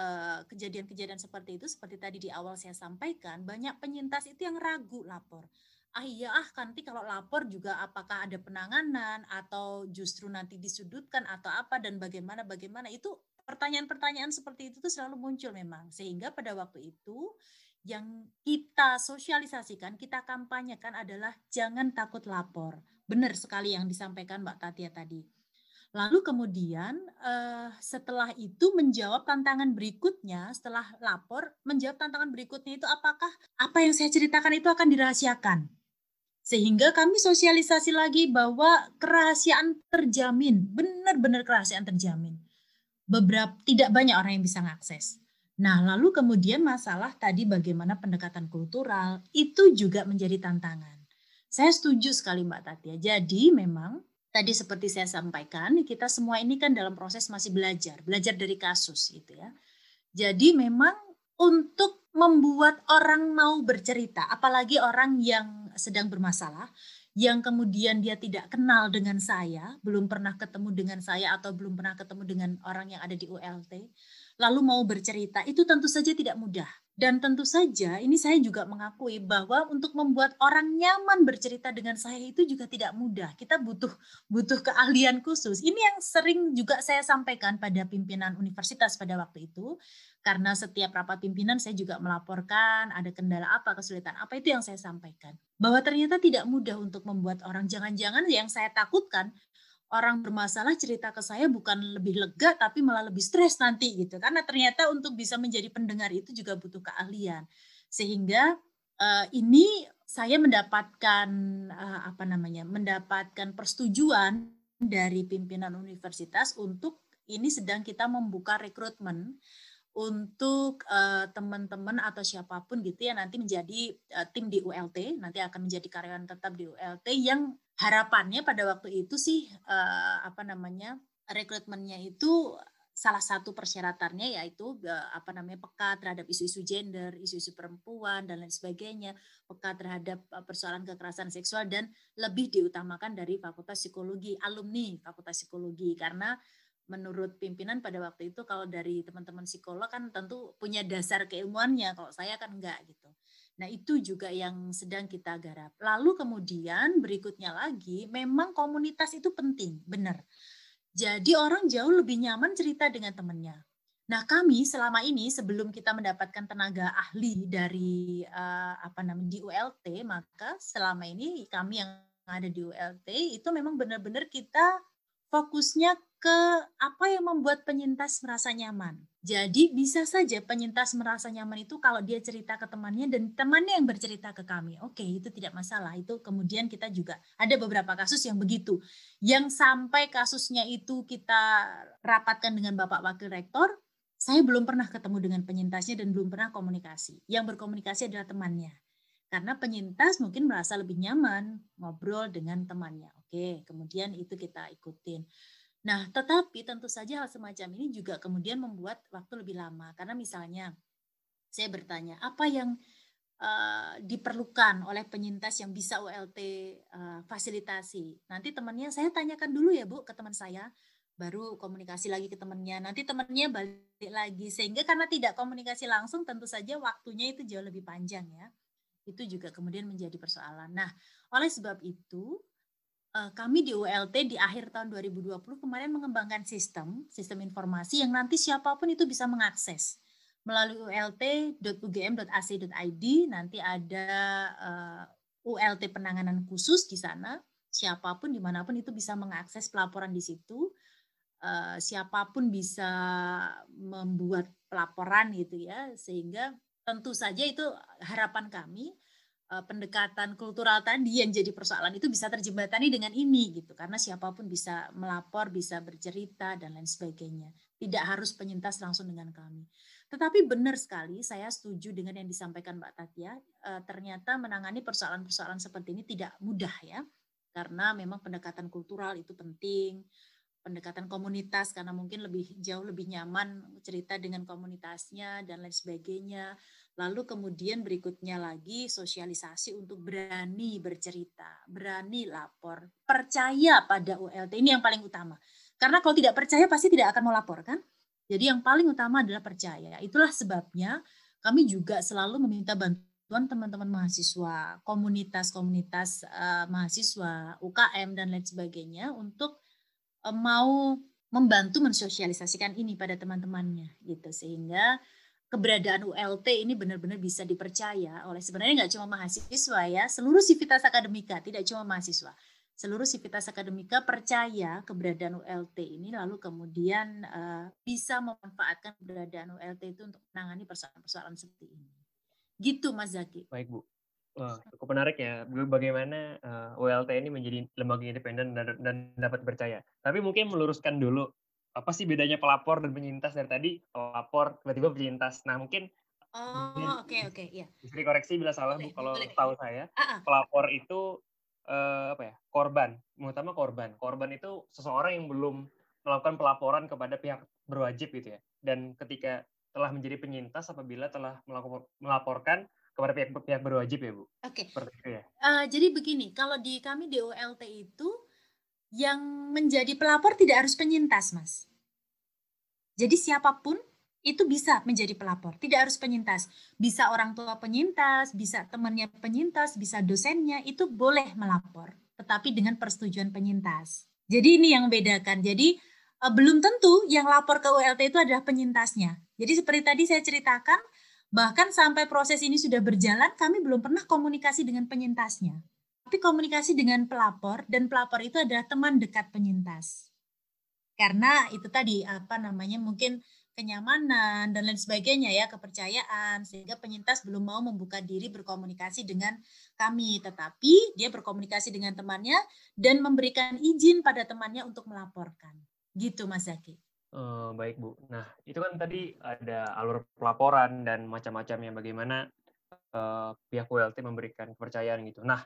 kejadian-kejadian uh, seperti itu seperti tadi di awal saya sampaikan banyak penyintas itu yang ragu lapor. Ah iya ah nanti kalau lapor juga apakah ada penanganan atau justru nanti disudutkan atau apa dan bagaimana bagaimana? Itu pertanyaan-pertanyaan seperti itu tuh selalu muncul memang. Sehingga pada waktu itu yang kita sosialisasikan kita kampanyekan adalah jangan takut lapor. Benar sekali yang disampaikan Mbak Tatia tadi Lalu kemudian uh, setelah itu menjawab tantangan berikutnya, setelah lapor, menjawab tantangan berikutnya itu apakah apa yang saya ceritakan itu akan dirahasiakan. Sehingga kami sosialisasi lagi bahwa kerahasiaan terjamin, benar-benar kerahasiaan terjamin. Beberapa tidak banyak orang yang bisa mengakses. Nah, lalu kemudian masalah tadi bagaimana pendekatan kultural itu juga menjadi tantangan. Saya setuju sekali Mbak Tatia. Jadi memang tadi seperti saya sampaikan, kita semua ini kan dalam proses masih belajar, belajar dari kasus gitu ya. Jadi memang untuk membuat orang mau bercerita, apalagi orang yang sedang bermasalah, yang kemudian dia tidak kenal dengan saya, belum pernah ketemu dengan saya atau belum pernah ketemu dengan orang yang ada di ULT, lalu mau bercerita, itu tentu saja tidak mudah. Dan tentu saja ini saya juga mengakui bahwa untuk membuat orang nyaman bercerita dengan saya itu juga tidak mudah. Kita butuh butuh keahlian khusus. Ini yang sering juga saya sampaikan pada pimpinan universitas pada waktu itu. Karena setiap rapat pimpinan saya juga melaporkan ada kendala apa, kesulitan apa itu yang saya sampaikan. Bahwa ternyata tidak mudah untuk membuat orang jangan-jangan yang saya takutkan orang bermasalah cerita ke saya bukan lebih lega tapi malah lebih stres nanti gitu. Karena ternyata untuk bisa menjadi pendengar itu juga butuh keahlian. Sehingga uh, ini saya mendapatkan uh, apa namanya mendapatkan persetujuan dari pimpinan universitas untuk ini sedang kita membuka rekrutmen untuk teman-teman uh, atau siapa pun gitu ya nanti menjadi uh, tim di ULT nanti akan menjadi karyawan tetap di ULT yang harapannya pada waktu itu sih uh, apa namanya rekrutmennya itu salah satu persyaratannya yaitu apa namanya peka terhadap isu-isu gender, isu-isu perempuan dan lain sebagainya, peka terhadap persoalan kekerasan seksual dan lebih diutamakan dari Fakultas Psikologi, alumni Fakultas Psikologi. Karena menurut pimpinan pada waktu itu kalau dari teman-teman psikolog kan tentu punya dasar keilmuannya kalau saya kan enggak gitu. Nah, itu juga yang sedang kita garap. Lalu kemudian berikutnya lagi, memang komunitas itu penting, benar. Jadi orang jauh lebih nyaman cerita dengan temannya. Nah, kami selama ini sebelum kita mendapatkan tenaga ahli dari uh, apa namanya di ULT, maka selama ini kami yang ada di ULT itu memang benar-benar kita fokusnya ke apa yang membuat penyintas merasa nyaman. Jadi bisa saja penyintas merasa nyaman itu kalau dia cerita ke temannya dan temannya yang bercerita ke kami. Oke, itu tidak masalah. Itu kemudian kita juga ada beberapa kasus yang begitu. Yang sampai kasusnya itu kita rapatkan dengan Bapak Wakil Rektor, saya belum pernah ketemu dengan penyintasnya dan belum pernah komunikasi. Yang berkomunikasi adalah temannya. Karena penyintas mungkin merasa lebih nyaman ngobrol dengan temannya. Oke, kemudian itu kita ikutin. Nah, tetapi tentu saja hal semacam ini juga kemudian membuat waktu lebih lama. Karena misalnya saya bertanya, apa yang uh, diperlukan oleh penyintas yang bisa ULT uh, fasilitasi? Nanti temannya saya tanyakan dulu ya Bu ke teman saya baru komunikasi lagi ke temannya. Nanti temannya balik lagi sehingga karena tidak komunikasi langsung tentu saja waktunya itu jauh lebih panjang ya. Itu juga kemudian menjadi persoalan. Nah, oleh sebab itu eh, kami di ULT di akhir tahun 2020 kemarin mengembangkan sistem, sistem informasi yang nanti siapa pun itu bisa mengakses. Melalui ult.ugm.ac.id nanti ada uh, eh, ULT penanganan khusus di sana. Siapa pun di mana pun itu bisa mengakses pelaporan di situ. Uh, siapa pun bisa membuat pelaporan gitu ya. Sehingga tentu saja itu harapan kami uh, pendekatan kultural tadi yang jadi persoalan itu bisa terjembatani dengan ini gitu. Karena siapa pun bisa melapor bisa bercerita dan lain sebagainya. Tidak harus penyintas langsung dengan kami. Tetapi benar sekali saya setuju dengan yang disampaikan Mbak Tatia uh, ternyata menangani persoalan-persoalan seperti ini tidak mudah ya. Karena memang pendekatan kultural itu penting pendekatan komunitas karena mungkin lebih jauh lebih nyaman cerita dengan komunitasnya dan lain sebagainya. Lalu kemudian berikutnya lagi sosialisasi untuk berani bercerita, berani lapor, percaya pada ULT. Ini yang paling utama. Karena kalau tidak percaya pasti tidak akan mau lapor kan? Jadi yang paling utama adalah percaya. Itulah sebabnya kami juga selalu meminta bantuan teman-teman mahasiswa, komunitas-komunitas uh, mahasiswa, UKM dan lain sebagainya untuk Eh, mau membantu mensosialisasikan ini pada teman-temannya gitu sehingga keberadaan ULT ini benar-benar bisa dipercaya oleh sebenarnya nggak cuma mahasiswa ya seluruh sivitas akademika tidak cuma mahasiswa. Seluruh sivitas akademika percaya keberadaan ULT ini lalu kemudian uh, bisa memanfaatkan keberadaan ULT itu untuk menangani persoalan-persoalan seperti ini. Gitu Mas Zaki. Baik Bu. Wah, cukup menarik ya, bagaimana uh, eh, ULT ini menjadi lembaga independen dan, dan dapat dipercaya. Tapi mungkin meluruskan dulu, apa sih bedanya pelapor dan penyintas dari tadi? Pelapor, tiba-tiba penyintas. Nah, mungkin Oh, oke okay, oke, okay, iya. Bisa dikoreksi bila salah boleh, Bu, kalau boleh. tahu saya. Uh-uh. Pelapor itu uh, apa ya? Korban, terutama korban. Korban itu seseorang yang belum melakukan pelaporan kepada pihak berwajib gitu ya. Dan ketika telah menjadi penyintas apabila telah melaporkan kepada pihak pihak berwajib ya Bu. Oke. Okay. ya. Uh, jadi begini, kalau di kami di OLT itu yang menjadi pelapor tidak harus penyintas, Mas. Jadi siapa pun itu bisa menjadi pelapor, tidak harus penyintas. Bisa orang tua penyintas, bisa temannya penyintas, bisa dosennya itu boleh melapor, tetapi dengan persetujuan penyintas. Jadi ini yang membedakan. Jadi uh, belum tentu yang lapor ke ULT itu adalah penyintasnya. Jadi seperti tadi saya ceritakan, Bahkan sampai proses ini sudah berjalan, kami belum pernah komunikasi dengan penyintasnya. Tapi komunikasi dengan pelapor, dan pelapor itu adalah teman dekat penyintas. Karena itu tadi, apa namanya, mungkin kenyamanan dan lain sebagainya ya, kepercayaan, sehingga penyintas belum mau membuka diri berkomunikasi dengan kami. Tetapi dia berkomunikasi dengan temannya dan memberikan izin pada temannya untuk melaporkan. Gitu Mas Zaki. Uh, baik Bu. Nah itu kan tadi ada alur pelaporan dan macam-macamnya bagaimana uh, pihak WLT memberikan kepercayaan gitu. Nah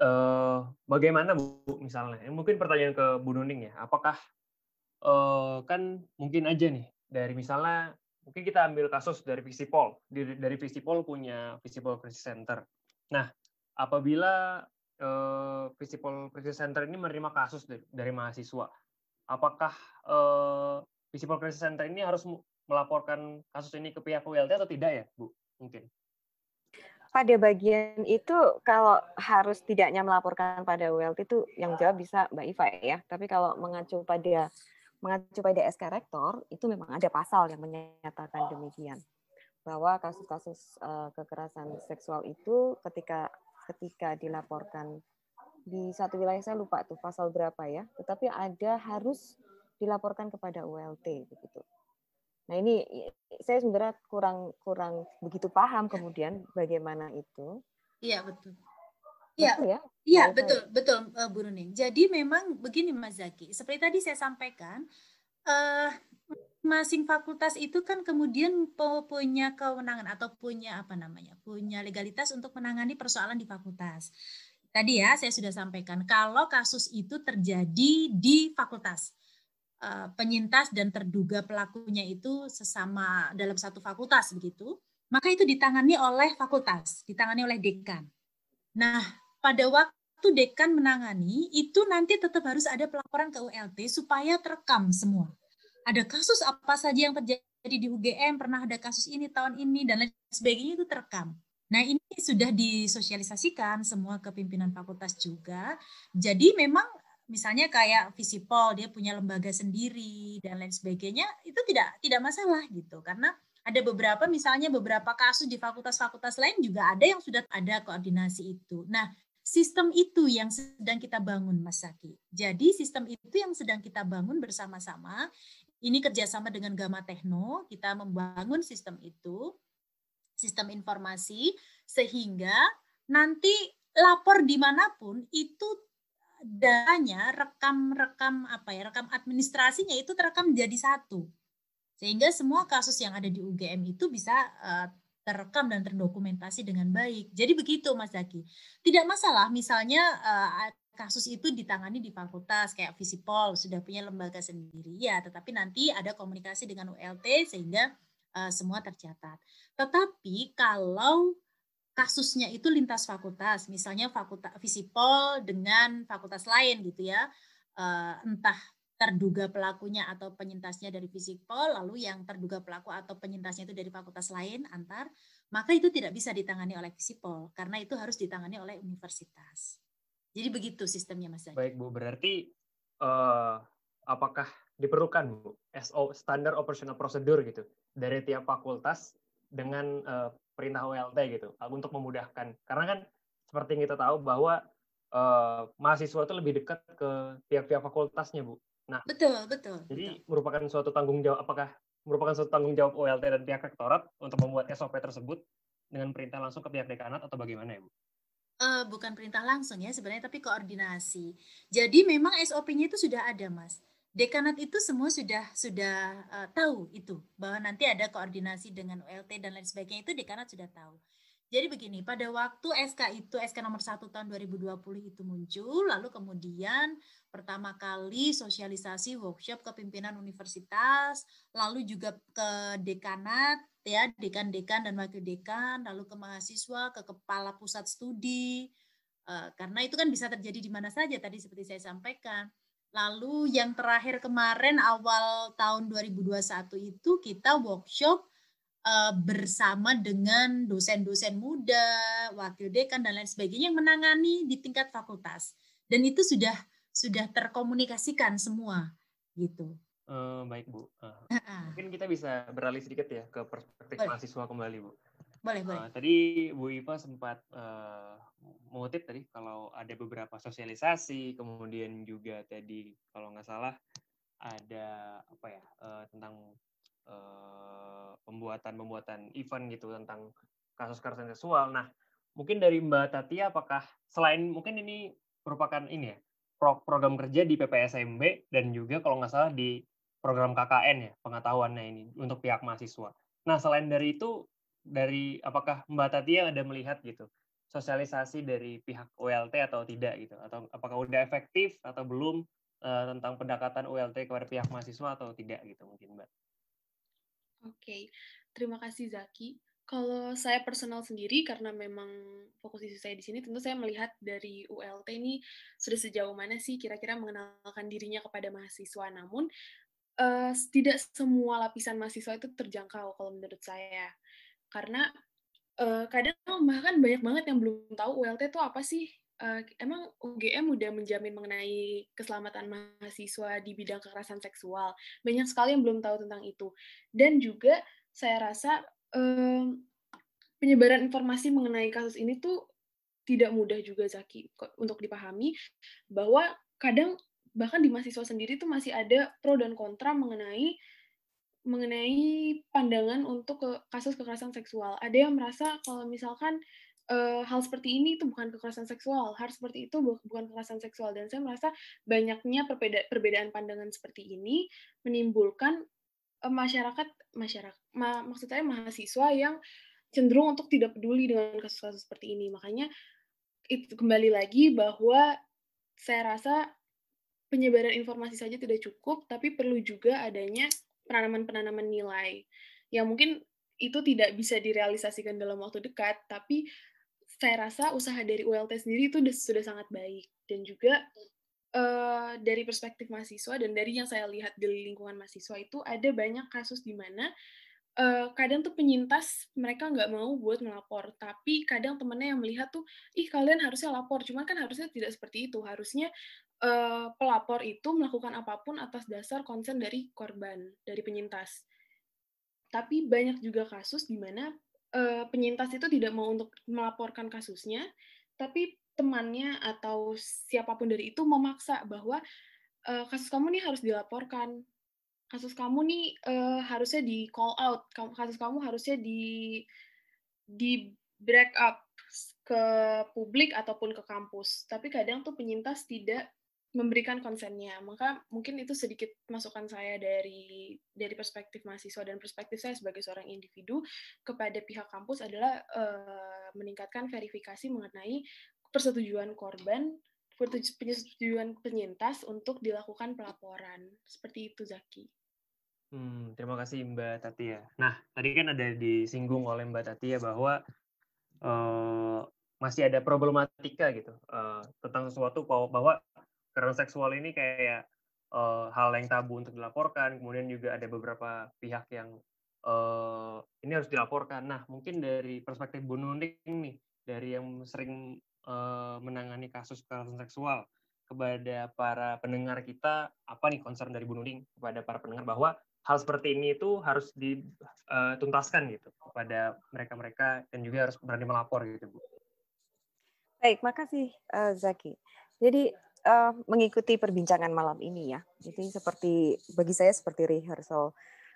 uh, bagaimana Bu misalnya? Mungkin pertanyaan ke Bu Nuning ya. Apakah uh, kan mungkin aja nih dari misalnya mungkin kita ambil kasus dari Visipol. Dari, dari Visipol punya Visipol Crisis Center. Nah apabila uh, Visipol Crisis Center ini menerima kasus dari, dari mahasiswa apakah uh, Visible Crisis Center ini harus melaporkan kasus ini ke pihak WLT atau tidak ya, Bu? Mungkin. Pada bagian itu kalau harus tidaknya melaporkan pada WLT itu yang jawab bisa Mbak Iva ya. Tapi kalau mengacu pada mengacu pada SK Rektor itu memang ada pasal yang menyatakan demikian bahwa kasus-kasus uh, kekerasan seksual itu ketika ketika dilaporkan di satu wilayah saya lupa tuh pasal berapa ya, tetapi ada harus dilaporkan kepada ULT begitu. Nah ini saya sebenarnya kurang kurang begitu paham kemudian bagaimana itu. Iya betul. Iya, ya? iya betul betul uh, Bu Nuning. Jadi memang begini Mas Zaki, seperti tadi saya sampaikan, uh, masing-masing fakultas itu kan kemudian punya kewenangan atau punya apa namanya, punya legalitas untuk menangani persoalan di fakultas. Tadi ya saya sudah sampaikan kalau kasus itu terjadi di fakultas eh, penyintas dan terduga pelakunya itu sesama dalam satu fakultas begitu, maka itu ditangani oleh fakultas, ditangani oleh dekan. Nah, pada waktu dekan menangani itu nanti tetap harus ada pelaporan ke ULT supaya terekam semua. Ada kasus apa saja yang terjadi di UGM, pernah ada kasus ini tahun ini dan lain sebagainya itu terekam. Nah, ini sudah disosialisasikan semua ke pimpinan fakultas juga. Jadi memang misalnya kayak Visipol dia punya lembaga sendiri dan lain sebagainya itu tidak tidak masalah gitu karena ada beberapa misalnya beberapa kasus di fakultas-fakultas lain juga ada yang sudah ada koordinasi itu. Nah, sistem itu yang sedang kita bangun Mas Saki. Jadi sistem itu yang sedang kita bangun bersama-sama. Ini kerjasama dengan Gama Tekno, kita membangun sistem itu sistem informasi sehingga nanti lapor di mana pun itu datanya rekam-rekam apa ya rekam administrasinya itu terekam jadi satu sehingga semua kasus yang ada di UGM itu bisa uh, terekam dan terdokumentasi dengan baik jadi begitu Mas Zaki tidak masalah misalnya uh, kasus itu ditangani di fakultas kayak Visipol sudah punya lembaga sendiri ya tetapi nanti ada komunikasi dengan ULT sehingga uh, semua tercatat. Tetapi kalau kasusnya itu lintas fakultas, misalnya fakultas Visipol dengan fakultas lain gitu ya, uh, entah terduga pelakunya atau penyintasnya dari Visipol, lalu yang terduga pelaku atau penyintasnya itu dari fakultas lain antar, maka itu tidak bisa ditangani oleh Visipol karena itu harus ditangani oleh universitas. Jadi begitu sistemnya Mas Zaki. Baik Bu, berarti uh, apakah diperlukan Bu SO standar operational procedure gitu dari tiap fakultas dengan uh, perintah OLT gitu untuk memudahkan karena kan seperti yang kita tahu bahwa uh, mahasiswa itu lebih dekat ke pihak-pihak fakultasnya Bu. Nah betul betul. Jadi betul. merupakan suatu tanggung jawab apakah merupakan suatu tanggung jawab OLT dan pihak rektorat untuk membuat SOP tersebut dengan perintah langsung ke pihak dekanat atau bagaimana ya Bu? Uh, bukan perintah langsung ya sebenarnya tapi koordinasi. Jadi memang SOP-nya itu sudah ada mas dekanat itu semua sudah sudah uh, tahu itu bahwa nanti ada koordinasi dengan ULT dan lain sebagainya itu dekanat sudah tahu. Jadi begini, pada waktu SK itu SK nomor 1 tahun 2020 itu muncul, lalu kemudian pertama kali sosialisasi workshop ke pimpinan universitas, lalu juga ke dekanat ya, dekan-dekan dan wakil dekan, lalu ke mahasiswa, ke kepala pusat studi. Uh, karena itu kan bisa terjadi di mana saja tadi seperti saya sampaikan Lalu yang terakhir kemarin awal tahun 2021 itu kita workshop uh, bersama dengan dosen-dosen muda, wakil dekan dan lain sebagainya yang menangani di tingkat fakultas. Dan itu sudah sudah terkomunikasikan semua gitu. Uh, baik Bu. Uh, mungkin kita bisa beralih sedikit ya ke perspektif Boleh. mahasiswa kembali Bu. Boleh, boleh. Uh, tadi Bu Iva sempat uh, mengutip tadi kalau ada beberapa sosialisasi, kemudian juga tadi kalau nggak salah ada apa ya uh, tentang uh, pembuatan pembuatan event gitu tentang kasus kekerasan seksual. Nah, mungkin dari Mbak Tati apakah selain mungkin ini merupakan ini ya pro program kerja di PPSMB dan juga kalau nggak salah di program KKN ya pengetahuannya ini untuk pihak mahasiswa. Nah, selain dari itu dari apakah Mbak Tati ada melihat gitu sosialisasi dari pihak ULT atau tidak gitu atau apakah udah efektif atau belum uh, tentang pendekatan ULT kepada pihak mahasiswa atau tidak gitu mungkin Mbak. Oke, okay. terima kasih Zaki. Kalau saya personal sendiri karena memang fokus isu saya di sini tentu saya melihat dari ULT ini sudah sejauh mana sih kira-kira mengenalkan dirinya kepada mahasiswa namun uh, tidak semua lapisan mahasiswa itu terjangkau kalau menurut saya. Karena uh, kadang bahkan banyak banget yang belum tahu ULT itu apa sih? Uh, emang UGM udah menjamin mengenai keselamatan mahasiswa di bidang kekerasan seksual. Banyak sekali yang belum tahu tentang itu. Dan juga saya rasa um, penyebaran informasi mengenai kasus ini tuh tidak mudah juga Zaki untuk dipahami bahwa kadang bahkan di mahasiswa sendiri tuh masih ada pro dan kontra mengenai mengenai pandangan untuk ke kasus kekerasan seksual. Ada yang merasa kalau misalkan uh, hal seperti ini itu bukan kekerasan seksual, hal seperti itu bukan kekerasan seksual. Dan saya merasa banyaknya perbeda perbedaan pandangan seperti ini menimbulkan uh, masyarakat masyarakat ma maksud saya mahasiswa yang cenderung untuk tidak peduli dengan kasus-kasus seperti ini. Makanya itu kembali lagi bahwa saya rasa penyebaran informasi saja tidak cukup, tapi perlu juga adanya penanaman-penanaman nilai yang mungkin itu tidak bisa direalisasikan dalam waktu dekat, tapi saya rasa usaha dari ULT sendiri itu sudah sangat baik. Dan juga uh, dari perspektif mahasiswa dan dari yang saya lihat di lingkungan mahasiswa itu ada banyak kasus di mana uh, kadang tuh penyintas mereka nggak mau buat melapor, tapi kadang temennya yang melihat tuh, ih kalian harusnya lapor, cuman kan harusnya tidak seperti itu, harusnya uh, pelapor itu melakukan apa pun atas dasar konsen dari korban, dari penyintas. Tapi banyak juga kasus di mana uh, penyintas itu tidak mau untuk melaporkan kasusnya, tapi temannya atau siapa pun dari itu memaksa bahwa uh, kasus kamu nih harus dilaporkan, kasus kamu nih uh, harusnya di call out, kasus kamu harusnya di di break up ke publik ataupun ke kampus. Tapi kadang tuh penyintas tidak memberikan konsennya. Maka mungkin itu sedikit masukan saya dari dari perspektif mahasiswa dan perspektif saya sebagai seorang individu kepada pihak kampus adalah uh, meningkatkan verifikasi mengenai persetujuan korban, persetujuan penyintas untuk dilakukan pelaporan. Seperti itu Zaki. Hmm, terima kasih Mbak Tati ya. Nah, tadi kan ada disinggung oleh Mbak Tati ya bahwa uh, masih ada problematika gitu uh, tentang sesuatu bahwa kekerasan seksual ini kayak uh, hal yang tabu untuk dilaporkan, kemudian juga ada beberapa pihak yang uh, ini harus dilaporkan. Nah, mungkin dari perspektif Bu Nuning nih, dari yang sering uh, menangani kasus kekerasan seksual kepada para pendengar kita, apa nih concern dari Bu Nuning kepada para pendengar bahwa hal seperti ini itu harus dituntaskan gitu kepada mereka-mereka dan juga harus berani melapor gitu, Bu. Baik, makasih Zaki. Jadi uh, mengikuti perbincangan malam ini ya. Jadi seperti bagi saya seperti rehearsal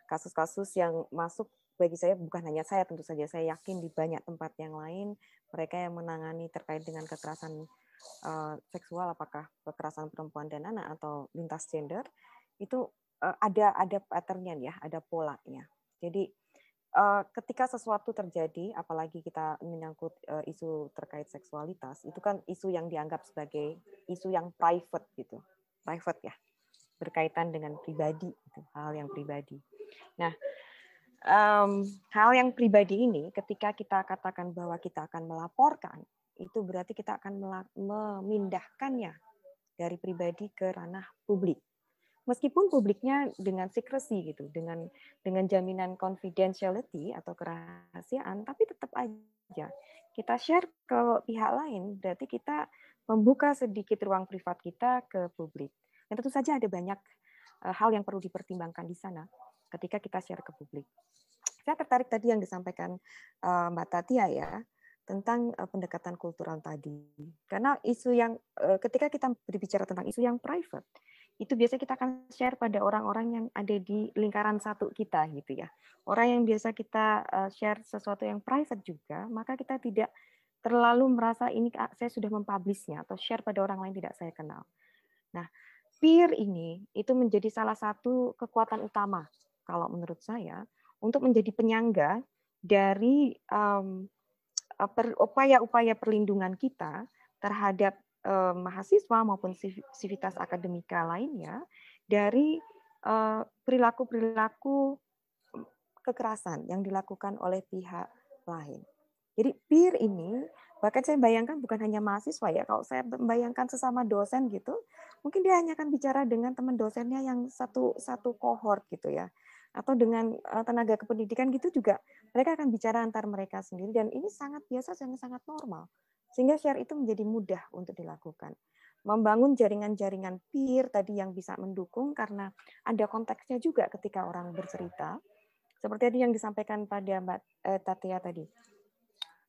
kasus-kasus yang masuk bagi saya bukan hanya saya tentu saja saya yakin di banyak tempat yang lain mereka yang menangani terkait dengan kekerasan uh, seksual apakah kekerasan perempuan dan anak atau lintas gender itu uh, ada ada patternnya ya ada polanya jadi uh, ketika sesuatu terjadi, apalagi kita menyangkut uh, isu terkait seksualitas, itu kan isu yang dianggap sebagai isu yang private gitu, private ya, berkaitan dengan pribadi, gitu, hal yang pribadi. Nah, um, hal yang pribadi ini, ketika kita katakan bahwa kita akan melaporkan, itu berarti kita akan memindahkannya dari pribadi ke ranah publik meskipun publiknya dengan secrecy gitu, dengan dengan jaminan confidentiality atau kerahasiaan, tapi tetap aja kita share ke pihak lain, berarti kita membuka sedikit ruang privat kita ke publik. Dan tentu saja ada banyak eh, hal yang perlu dipertimbangkan di sana ketika kita share ke publik. Saya tertarik tadi yang disampaikan eh, Mbak Tatia ya, tentang eh, pendekatan kultural tadi. Karena isu yang ketika kita berbicara tentang isu yang private, itu biasanya kita akan share pada orang-orang yang ada di lingkaran satu kita gitu ya. Orang yang biasa kita eh, share sesuatu yang private juga, maka kita tidak terlalu merasa ini saya sudah mempublishnya atau share pada orang lain tidak saya kenal. Nah, peer ini itu menjadi salah satu kekuatan utama kalau menurut saya untuk menjadi penyangga dari um, upaya-upaya perlindungan kita terhadap eh, mahasiswa maupun sivitas akademika lainnya dari eh, perilaku-perilaku kekerasan yang dilakukan oleh pihak lain. Jadi peer ini bahkan saya bayangkan bukan hanya mahasiswa ya, kalau saya membayangkan sesama dosen gitu, mungkin dia hanya akan bicara dengan teman dosennya yang satu satu kohort gitu ya, atau dengan eh, tenaga kependidikan gitu juga mereka akan bicara antar mereka sendiri dan ini sangat biasa dan sangat normal. Sehingga share itu menjadi mudah untuk dilakukan. Membangun jaringan-jaringan peer tadi yang bisa mendukung karena ada konteksnya juga ketika orang bercerita. Seperti tadi yang disampaikan pada Mbak eh, Tatia tadi.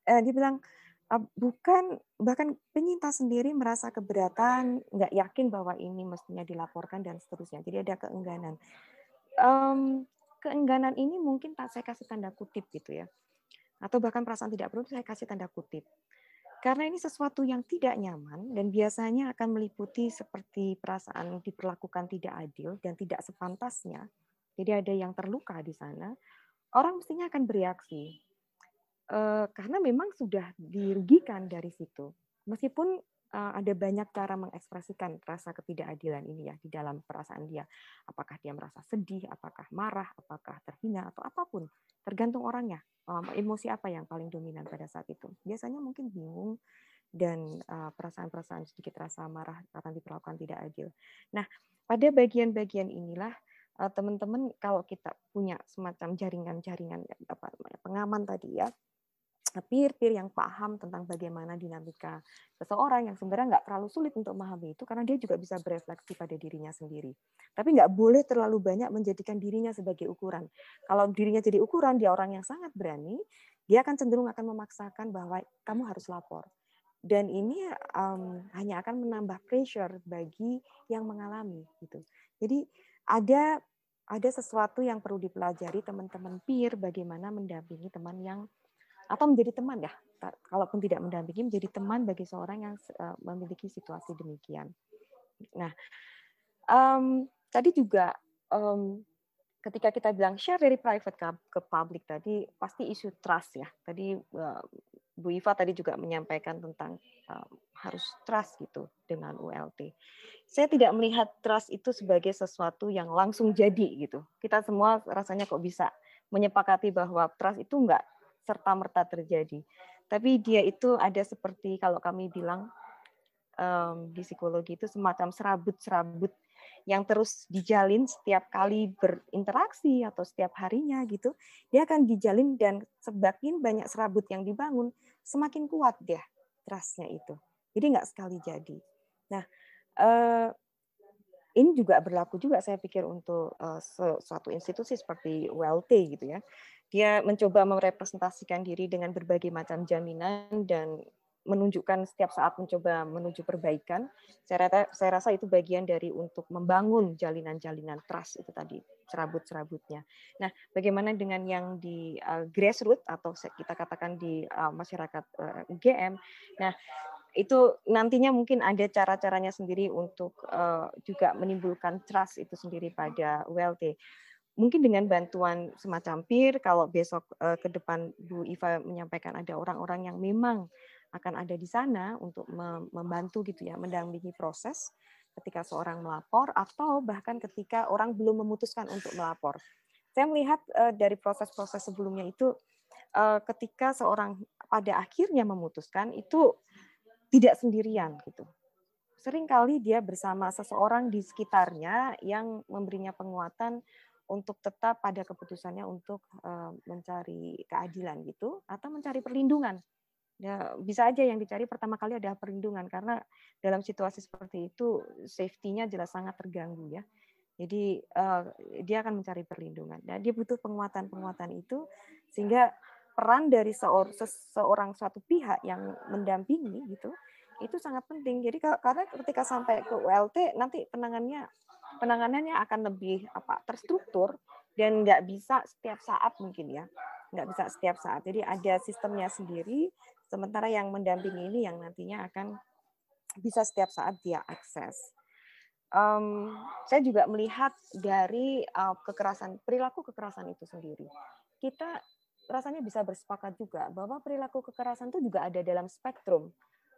Eh, dia bilang, eh, bukan bahkan penyintas sendiri merasa keberatan, nggak yakin bahwa ini mestinya dilaporkan dan seterusnya. Jadi ada keengganan. Keengganan ini mungkin tak saya kasih tanda kutip gitu ya, atau bahkan perasaan tidak perlu saya kasih tanda kutip. Karena ini sesuatu yang tidak nyaman dan biasanya akan meliputi seperti perasaan diperlakukan tidak adil dan tidak sepantasnya jadi ada yang terluka di sana, orang mestinya akan bereaksi. Uh, karena memang sudah dirugikan dari situ. Meskipun ada banyak cara mengekspresikan rasa ketidakadilan ini ya di dalam perasaan dia. Apakah dia merasa sedih, apakah marah, apakah terhina atau apa pun, tergantung orangnya. Emosi apa yang paling dominan pada saat itu? Biasanya mungkin bingung dan perasaan-perasaan uh, sedikit rasa marah karena diperlakukan tidak adil. Nah, pada bagian-bagian inilah uh, teman-teman kalau kita punya semacam jaringan-jaringan apa namanya pengaman tadi ya peer-peer yang paham tentang bagaimana dinamika seseorang yang sebenarnya nggak terlalu sulit untuk memahami itu karena dia juga bisa berefleksi pada dirinya sendiri. Tapi nggak boleh terlalu banyak menjadikan dirinya sebagai ukuran. Kalau dirinya jadi ukuran, dia orang yang sangat berani, dia akan cenderung akan memaksakan bahwa kamu harus lapor. Dan ini um, hanya akan menambah pressure bagi yang mengalami gitu. Jadi ada ada sesuatu yang perlu dipelajari teman-teman peer bagaimana mendampingi teman yang atau menjadi teman ya kalaupun tidak mendampingi menjadi teman bagi seorang yang uh, memiliki situasi demikian. Nah um, tadi juga um, ketika kita bilang share dari private ke, ke public tadi pasti isu trust ya tadi uh, Bu Iva tadi juga menyampaikan tentang uh, harus trust gitu dengan ULT. Saya tidak melihat trust itu sebagai sesuatu yang langsung jadi gitu. Kita semua rasanya kok bisa menyepakati bahwa trust itu enggak serta merta terjadi. Tapi dia itu ada seperti kalau kami bilang um, di psikologi itu semacam serabut-serabut yang terus dijalin setiap kali berinteraksi atau setiap harinya gitu, dia akan dijalin dan semakin banyak serabut yang dibangun, semakin kuat dia trustnya itu. Jadi nggak sekali jadi. Nah, eh, ini juga berlaku juga saya pikir untuk eh, suatu institusi seperti ULT gitu ya. Dia mencoba merepresentasikan diri dengan berbagai macam jaminan dan menunjukkan setiap saat mencoba menuju perbaikan. Saya rasa, saya rasa itu bagian dari untuk membangun jalinan-jalinan trust itu tadi serabut-serabutnya. Nah, bagaimana dengan yang di uh, grassroots atau kita katakan di uh, masyarakat uh, UGM? Nah, itu nantinya mungkin ada cara-caranya sendiri untuk uh, juga menimbulkan trust itu sendiri pada ULT mungkin dengan bantuan semacam peer kalau besok uh, ke depan Bu Iva menyampaikan ada orang-orang yang memang akan ada di sana untuk membantu gitu ya, mendampingi proses ketika seorang melapor atau bahkan ketika orang belum memutuskan untuk melapor. Saya melihat uh, dari proses-proses sebelumnya itu uh, ketika seorang pada akhirnya memutuskan itu tidak sendirian gitu. Seringkali dia bersama seseorang di sekitarnya yang memberinya penguatan untuk tetap pada keputusannya untuk mencari keadilan gitu atau mencari perlindungan ya bisa aja yang dicari pertama kali adalah perlindungan karena dalam situasi seperti itu safety-nya jelas sangat terganggu ya. Jadi dia akan mencari perlindungan. Dan dia butuh penguatan-penguatan itu sehingga peran dari seor seseorang suatu pihak yang mendampingi gitu itu sangat penting. Jadi karena ketika sampai ke ULT nanti penangannya penanganannya akan lebih apa terstruktur dan nggak bisa setiap saat mungkin ya nggak bisa setiap saat. Jadi ada sistemnya sendiri Sementara yang mendampingi ini yang nantinya akan bisa setiap saat dia akses. Um, saya juga melihat dari uh, kekerasan perilaku kekerasan itu sendiri. Kita rasanya bisa bersepakat juga bahwa perilaku kekerasan itu juga ada dalam spektrum.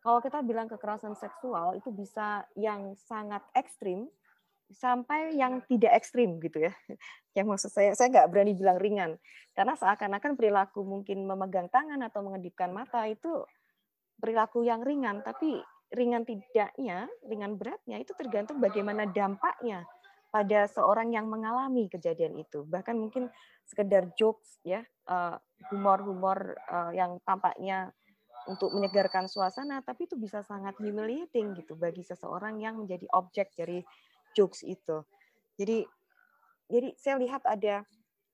Kalau kita bilang kekerasan seksual itu bisa yang sangat ekstrim sampai yang tidak ekstrim gitu ya. Yang maksud saya, saya nggak berani bilang ringan. Karena seakan-akan perilaku mungkin memegang tangan atau mengedipkan mata itu perilaku yang ringan, tapi ringan tidaknya, ringan beratnya itu tergantung bagaimana dampaknya pada seorang yang mengalami kejadian itu. Bahkan mungkin sekedar jokes ya, eh, humor-humor eh, yang tampaknya untuk menyegarkan suasana, tapi itu bisa sangat humiliating gitu bagi seseorang yang menjadi objek dari jokes itu. Jadi jadi saya lihat ada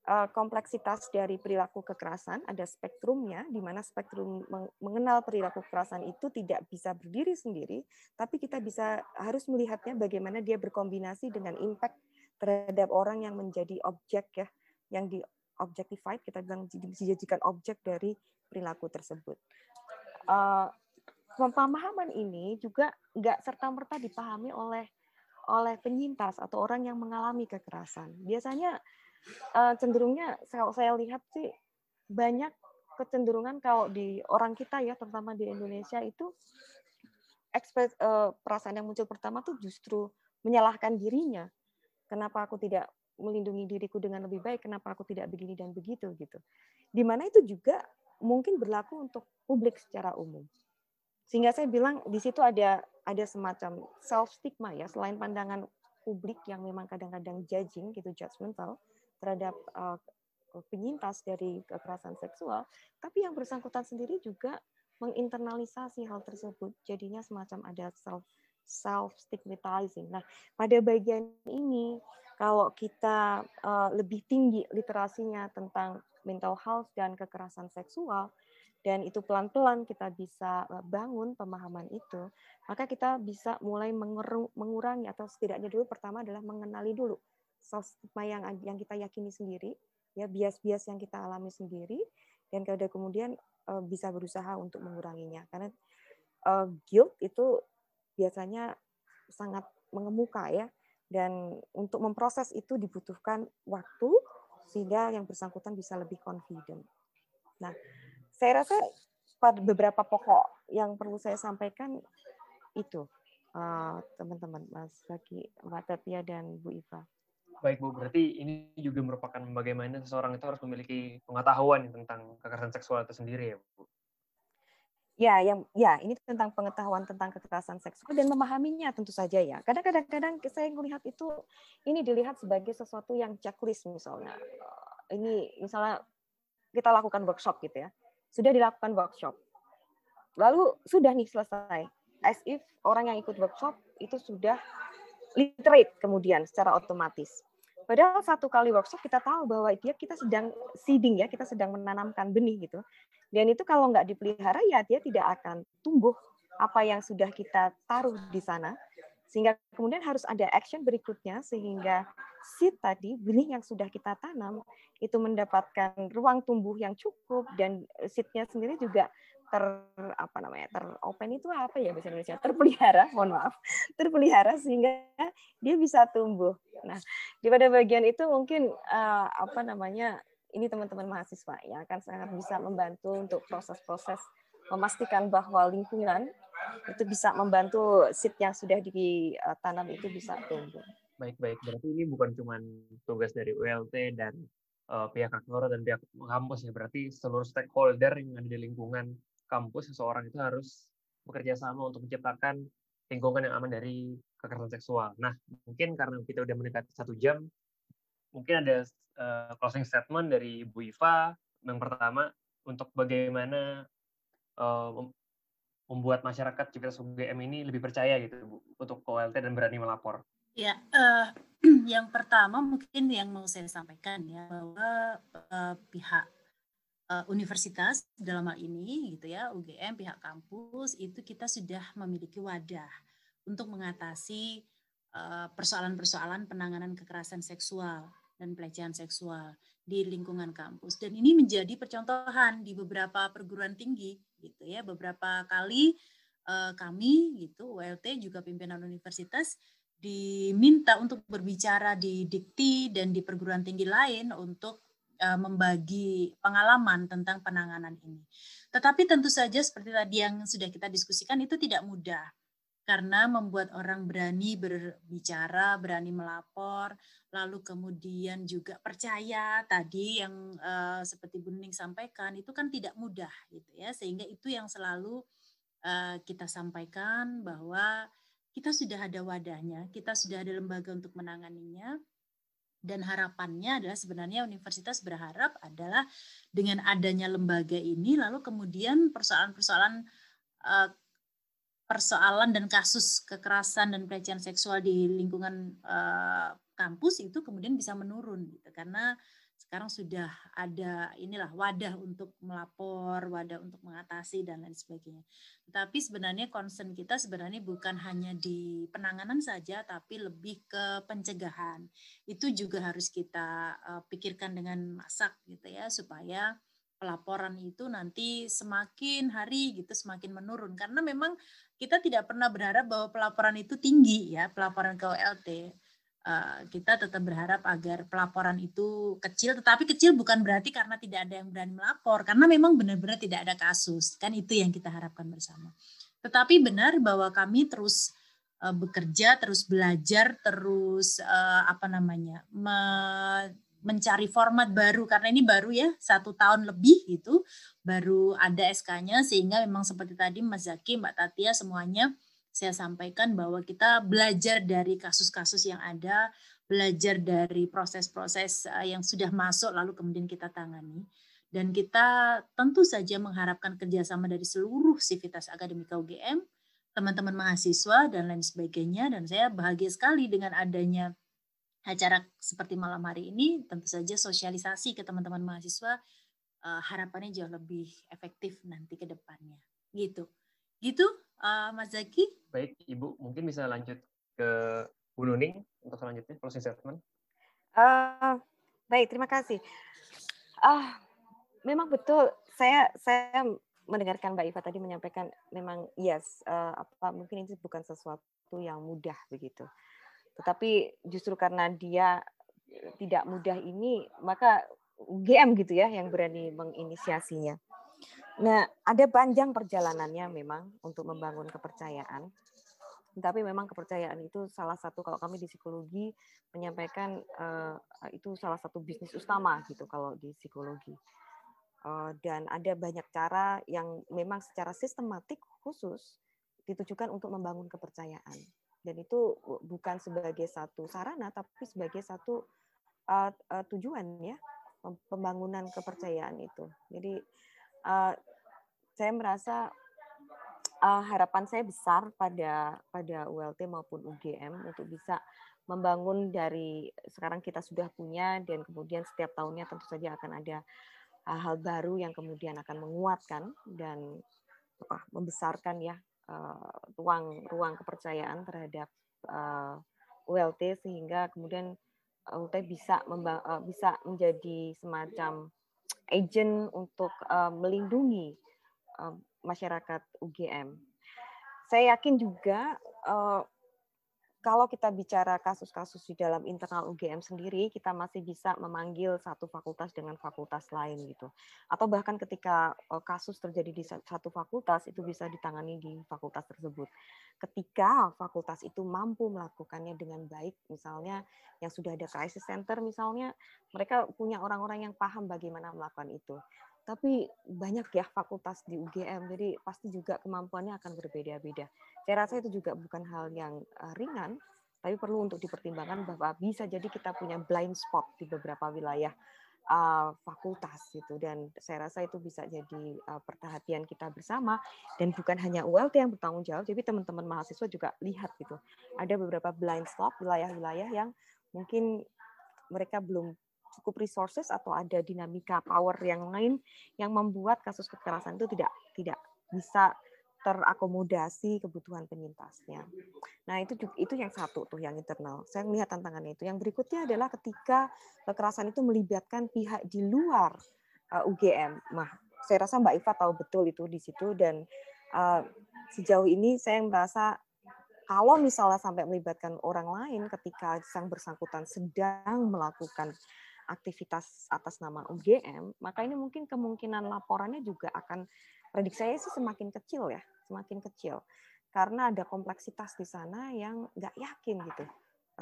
uh, kompleksitas dari perilaku kekerasan, ada spektrumnya di mana spektrum mengenal perilaku kekerasan itu tidak bisa berdiri sendiri, tapi kita bisa harus melihatnya bagaimana dia berkombinasi dengan impact terhadap orang yang menjadi objek ya, yang di objectified kita bilang dijadikan objek dari perilaku tersebut. Uh, pemahaman ini juga nggak serta merta dipahami oleh oleh penyintas atau orang yang mengalami kekerasan. Biasanya uh, cenderungnya kalau saya lihat sih banyak kecenderungan kalau di orang kita ya terutama di Indonesia itu ekspres uh, perasaan yang muncul pertama tuh justru menyalahkan dirinya. Kenapa aku tidak melindungi diriku dengan lebih baik? Kenapa aku tidak begini dan begitu gitu. Di mana itu juga mungkin berlaku untuk publik secara umum. Sehingga saya bilang di situ ada ada semacam self stigma ya selain pandangan publik yang memang kadang-kadang judging gitu judgmental terhadap uh, penyintas dari kekerasan seksual, tapi yang bersangkutan sendiri juga menginternalisasi hal tersebut. Jadinya semacam ada self self stigmatizing. Nah, pada bagian ini kalau kita uh, lebih tinggi literasinya tentang mental health dan kekerasan seksual, dan itu pelan-pelan kita bisa eh, bangun pemahaman itu, maka kita bisa mulai mengurangi atau setidaknya dulu pertama adalah mengenali dulu stigma yang yang kita yakini sendiri, ya bias-bias yang kita alami sendiri, dan kemudian eh, bisa berusaha untuk menguranginya. Karena uh, guilt itu biasanya sangat mengemuka ya, dan untuk memproses itu dibutuhkan waktu sehingga yang bersangkutan bisa lebih confident. Nah, saya rasa pada beberapa pokok yang perlu saya sampaikan itu eh, teman-teman Mas Zaki, Mbak Tatia dan Bu Iva. Baik Bu, berarti ini juga merupakan bagaimana seseorang itu harus memiliki pengetahuan tentang kekerasan seksual itu sendiri ya Bu? Ya, yang ya ini tentang pengetahuan tentang kekerasan seksual dan memahaminya tentu saja ya. Kadang-kadang saya melihat itu ini dilihat sebagai sesuatu yang checklist misalnya. Ini misalnya kita lakukan workshop gitu ya sudah dilakukan workshop. Lalu sudah nih selesai. As if orang yang ikut workshop itu sudah literate kemudian secara otomatis. Padahal satu kali workshop kita tahu bahwa dia kita sedang seeding ya, kita sedang menanamkan benih gitu. Dan itu kalau nggak dipelihara ya dia tidak akan tumbuh apa yang sudah kita taruh di sana. Sehingga kemudian harus ada action berikutnya sehingga seed tadi, benih yang sudah kita tanam, itu mendapatkan ruang tumbuh yang cukup dan seednya sendiri juga ter apa namanya ter open itu apa ya bahasa Indonesia? Terpelihara mohon maaf. Terpelihara sehingga dia bisa tumbuh. Nah di pada bagian itu mungkin uh, apa namanya ini teman-teman mahasiswa yang akan sangat bisa membantu untuk proses-proses memastikan bahwa lingkungan itu bisa membantu seed yang sudah ditanam itu bisa tumbuh. Baik-baik, berarti ini bukan cuma tugas dari ULT dan uh, pihak aktor dan pihak kampus ya, berarti seluruh stakeholder yang ada di lingkungan kampus seseorang itu harus bekerja sama untuk menciptakan lingkungan yang aman dari kekerasan seksual. Nah, mungkin karena kita udah mendekati satu jam, mungkin ada uh, closing statement dari Bu Iva yang pertama untuk bagaimana uh, membuat masyarakat Civitas UGM ini lebih percaya gitu Bu, untuk OLT dan berani melapor. Ya, uh, yang pertama mungkin yang mau saya sampaikan ya bahwa uh, pihak uh, universitas dalam hal ini gitu ya UGM pihak kampus itu kita sudah memiliki wadah untuk mengatasi persoalan-persoalan penanganan kekerasan seksual dan pelecehan seksual di lingkungan kampus dan ini menjadi percontohan di beberapa perguruan tinggi gitu ya beberapa kali kami gitu ULT juga pimpinan universitas diminta untuk berbicara di dikti dan di perguruan tinggi lain untuk uh, membagi pengalaman tentang penanganan ini. Tetapi tentu saja seperti tadi yang sudah kita diskusikan itu tidak mudah karena membuat orang berani berbicara, berani melapor, lalu kemudian juga percaya tadi yang uh, seperti Bu Nuning sampaikan itu kan tidak mudah gitu ya, sehingga itu yang selalu uh, kita sampaikan bahwa kita sudah ada wadahnya, kita sudah ada lembaga untuk menanganinya, dan harapannya adalah sebenarnya universitas berharap adalah dengan adanya lembaga ini, lalu kemudian persoalan-persoalan eh, persoalan dan kasus kekerasan dan pelecehan seksual di lingkungan eh, kampus itu kemudian bisa menurun gitu karena sekarang sudah ada inilah wadah untuk melapor, wadah untuk mengatasi dan lain sebagainya. Tapi sebenarnya concern kita sebenarnya bukan hanya di penanganan saja, tapi lebih ke pencegahan. Itu juga harus kita uh, pikirkan dengan masak gitu ya, supaya pelaporan itu nanti semakin hari gitu semakin menurun karena memang kita tidak pernah berharap bahwa pelaporan itu tinggi ya pelaporan ke OLT uh, kita tetap berharap agar pelaporan itu kecil, tetapi kecil bukan berarti karena tidak ada yang berani melapor, karena memang benar-benar tidak ada kasus, kan itu yang kita harapkan bersama. Tetapi benar bahwa kami terus uh, bekerja, terus belajar, terus uh, apa namanya mencari format baru karena ini baru ya satu tahun lebih gitu baru ada SK-nya sehingga memang seperti tadi Mas Zaki, Mbak Tatia semuanya saya sampaikan bahwa kita belajar dari kasus-kasus yang ada, belajar dari proses-proses eh, yang sudah masuk lalu kemudian kita tangani. Dan kita tentu saja mengharapkan kerjasama dari seluruh sivitas akademika UGM, teman-teman mahasiswa, dan lain sebagainya. Dan saya bahagia sekali dengan adanya acara seperti malam hari ini, tentu saja sosialisasi ke teman-teman mahasiswa, uh, harapannya jauh lebih efektif nanti ke depannya. Gitu. Gitu, uh, Mas Zaki? Baik, Ibu. Mungkin bisa lanjut ke Bu Nuning untuk selanjutnya, closing statement. Uh, baik, terima kasih. Uh, memang betul, saya saya mendengarkan Mbak Iva tadi menyampaikan memang yes, uh, apa mungkin ini bukan sesuatu yang mudah begitu. Tetapi justru karena dia tidak mudah ini, maka GM gitu ya yang berani menginisiasinya. Nah, ada panjang perjalanannya memang untuk membangun kepercayaan. Tapi memang kepercayaan itu salah satu kalau kami di psikologi menyampaikan uh, itu salah satu bisnis utama gitu kalau di psikologi. Uh, dan ada banyak cara yang memang secara sistematik khusus ditujukan untuk membangun kepercayaan dan itu bukan sebagai satu sarana tapi sebagai satu uh, uh, tujuan ya pembangunan kepercayaan itu. Jadi uh, saya merasa uh, harapan saya besar pada pada ULT maupun UGM untuk bisa membangun dari sekarang kita sudah punya dan kemudian setiap tahunnya tentu saja akan ada hal-hal baru yang kemudian akan menguatkan dan membesarkan ya uh, ruang ruang kepercayaan terhadap uh, eh, ULT sehingga kemudian ULT bisa bisa menjadi semacam agent untuk melindungi masyarakat UGM. Saya yakin juga kalau kita bicara kasus-kasus di dalam internal UGM sendiri, kita masih bisa memanggil satu fakultas dengan fakultas lain gitu. Atau bahkan ketika eh, kasus terjadi di satu fakultas itu bisa ditangani di fakultas tersebut. Ketika fakultas itu mampu melakukannya dengan baik, misalnya yang sudah ada crisis center misalnya, mereka punya orang-orang yang paham bagaimana melakukan itu tapi banyak ya fakultas di UGM, jadi pasti juga kemampuannya akan berbeda-beda. Saya rasa itu juga bukan hal yang eh, ringan, tapi perlu untuk dipertimbangkan bahwa bisa jadi kita punya blind spot di beberapa wilayah uh, fakultas gitu. Dan saya rasa itu bisa jadi uh, perhatian kita bersama. Dan bukan hanya ULT yang bertanggung jawab jadi teman-teman mahasiswa juga lihat gitu. Ada beberapa blind spot wilayah-wilayah yang mungkin mereka belum cukup resources atau ada dinamika power yang lain yang membuat kasus kekerasan itu tidak tidak bisa terakomodasi kebutuhan penyintasnya. Nah, itu itu yang satu tuh yang internal. Saya melihat tantangannya itu. Yang berikutnya adalah ketika kekerasan itu melibatkan pihak di luar uh, UGM. Nah, saya rasa Mbak Iva tahu betul itu di situ dan uh, sejauh ini saya merasa kalau misalnya sampai melibatkan orang lain ketika sang bersangkutan sedang melakukan aktivitas atas nama UGM, maka ini mungkin kemungkinan laporannya juga akan prediksi saya sih semakin kecil ya, semakin kecil karena ada kompleksitas di sana yang nggak yakin gitu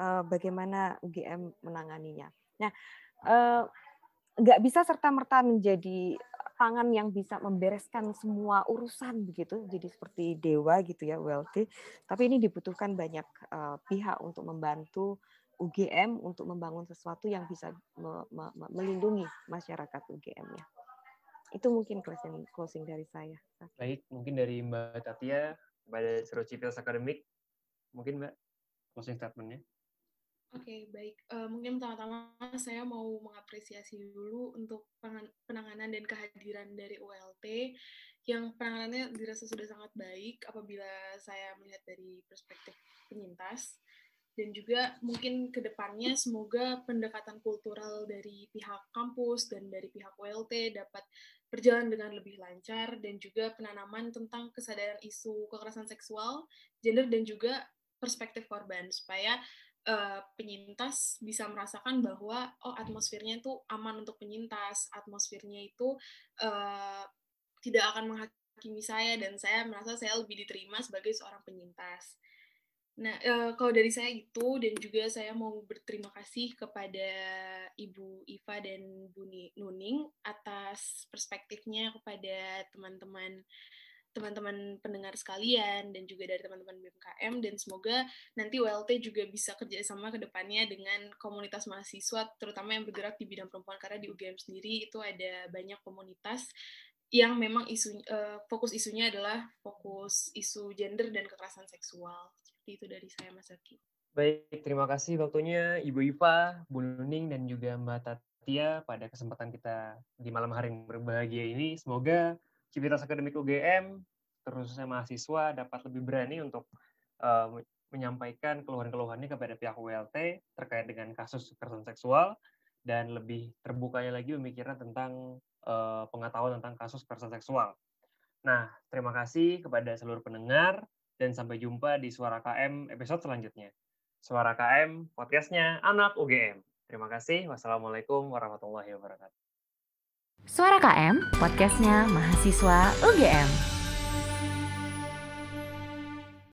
uh, bagaimana UGM menanganinya. Nah, uh, nggak bisa serta merta menjadi tangan yang bisa membereskan semua urusan begitu, jadi seperti dewa gitu ya ULT. Tapi ini dibutuhkan banyak uh, pihak untuk membantu UGM untuk membangun sesuatu yang bisa me me melindungi masyarakat UGM ya. Itu mungkin closing, closing dari saya. Baik, mungkin dari Mbak Tatia pada Seru Civitas Akademik, mungkin Mbak closing statementnya. Oke, okay, baik. Uh, mungkin pertama-tama saya mau mengapresiasi dulu untuk penanganan dan kehadiran dari ULT yang penanganannya dirasa sudah sangat baik apabila saya melihat dari perspektif penyintas dan juga mungkin ke depannya semoga pendekatan kultural dari pihak kampus dan dari pihak WLT dapat berjalan dengan lebih lancar dan juga penanaman tentang kesadaran isu kekerasan seksual, gender dan juga perspektif korban supaya uh, penyintas bisa merasakan bahwa oh atmosfernya itu aman untuk penyintas, atmosfernya itu uh, tidak akan menghakimi saya dan saya merasa saya lebih diterima sebagai seorang penyintas. Nah, uh, kalau dari saya itu dan juga saya mau berterima kasih kepada Ibu Iva dan Bu Nuning atas perspektifnya kepada teman-teman teman-teman pendengar sekalian dan juga dari teman-teman BMKM dan semoga nanti WLT juga bisa kerjasama ke depannya dengan komunitas mahasiswa terutama yang bergerak di bidang perempuan. Karena di UGM sendiri itu ada banyak komunitas yang memang isu uh, fokus isunya adalah fokus isu gender dan kekerasan seksual seperti itu dari saya Mas Zaki. Baik, terima kasih waktunya Ibu Iva, Bu Nuning, dan juga Mbak Tatia pada kesempatan kita di malam hari yang berbahagia ini. Semoga Civitas Akademik UGM, terusnya mahasiswa dapat lebih berani untuk uh, menyampaikan keluhan-keluhannya kepada pihak WLT terkait dengan kasus kekerasan seksual dan lebih terbukanya lagi pemikiran tentang uh, pengetahuan tentang kasus kekerasan seksual. Nah, terima kasih kepada seluruh pendengar dan sampai jumpa di Suara KM episode selanjutnya. Suara KM, podcastnya anak UGM. Terima kasih. Wassalamualaikum warahmatullahi wabarakatuh. Suara KM, podcastnya mahasiswa UGM.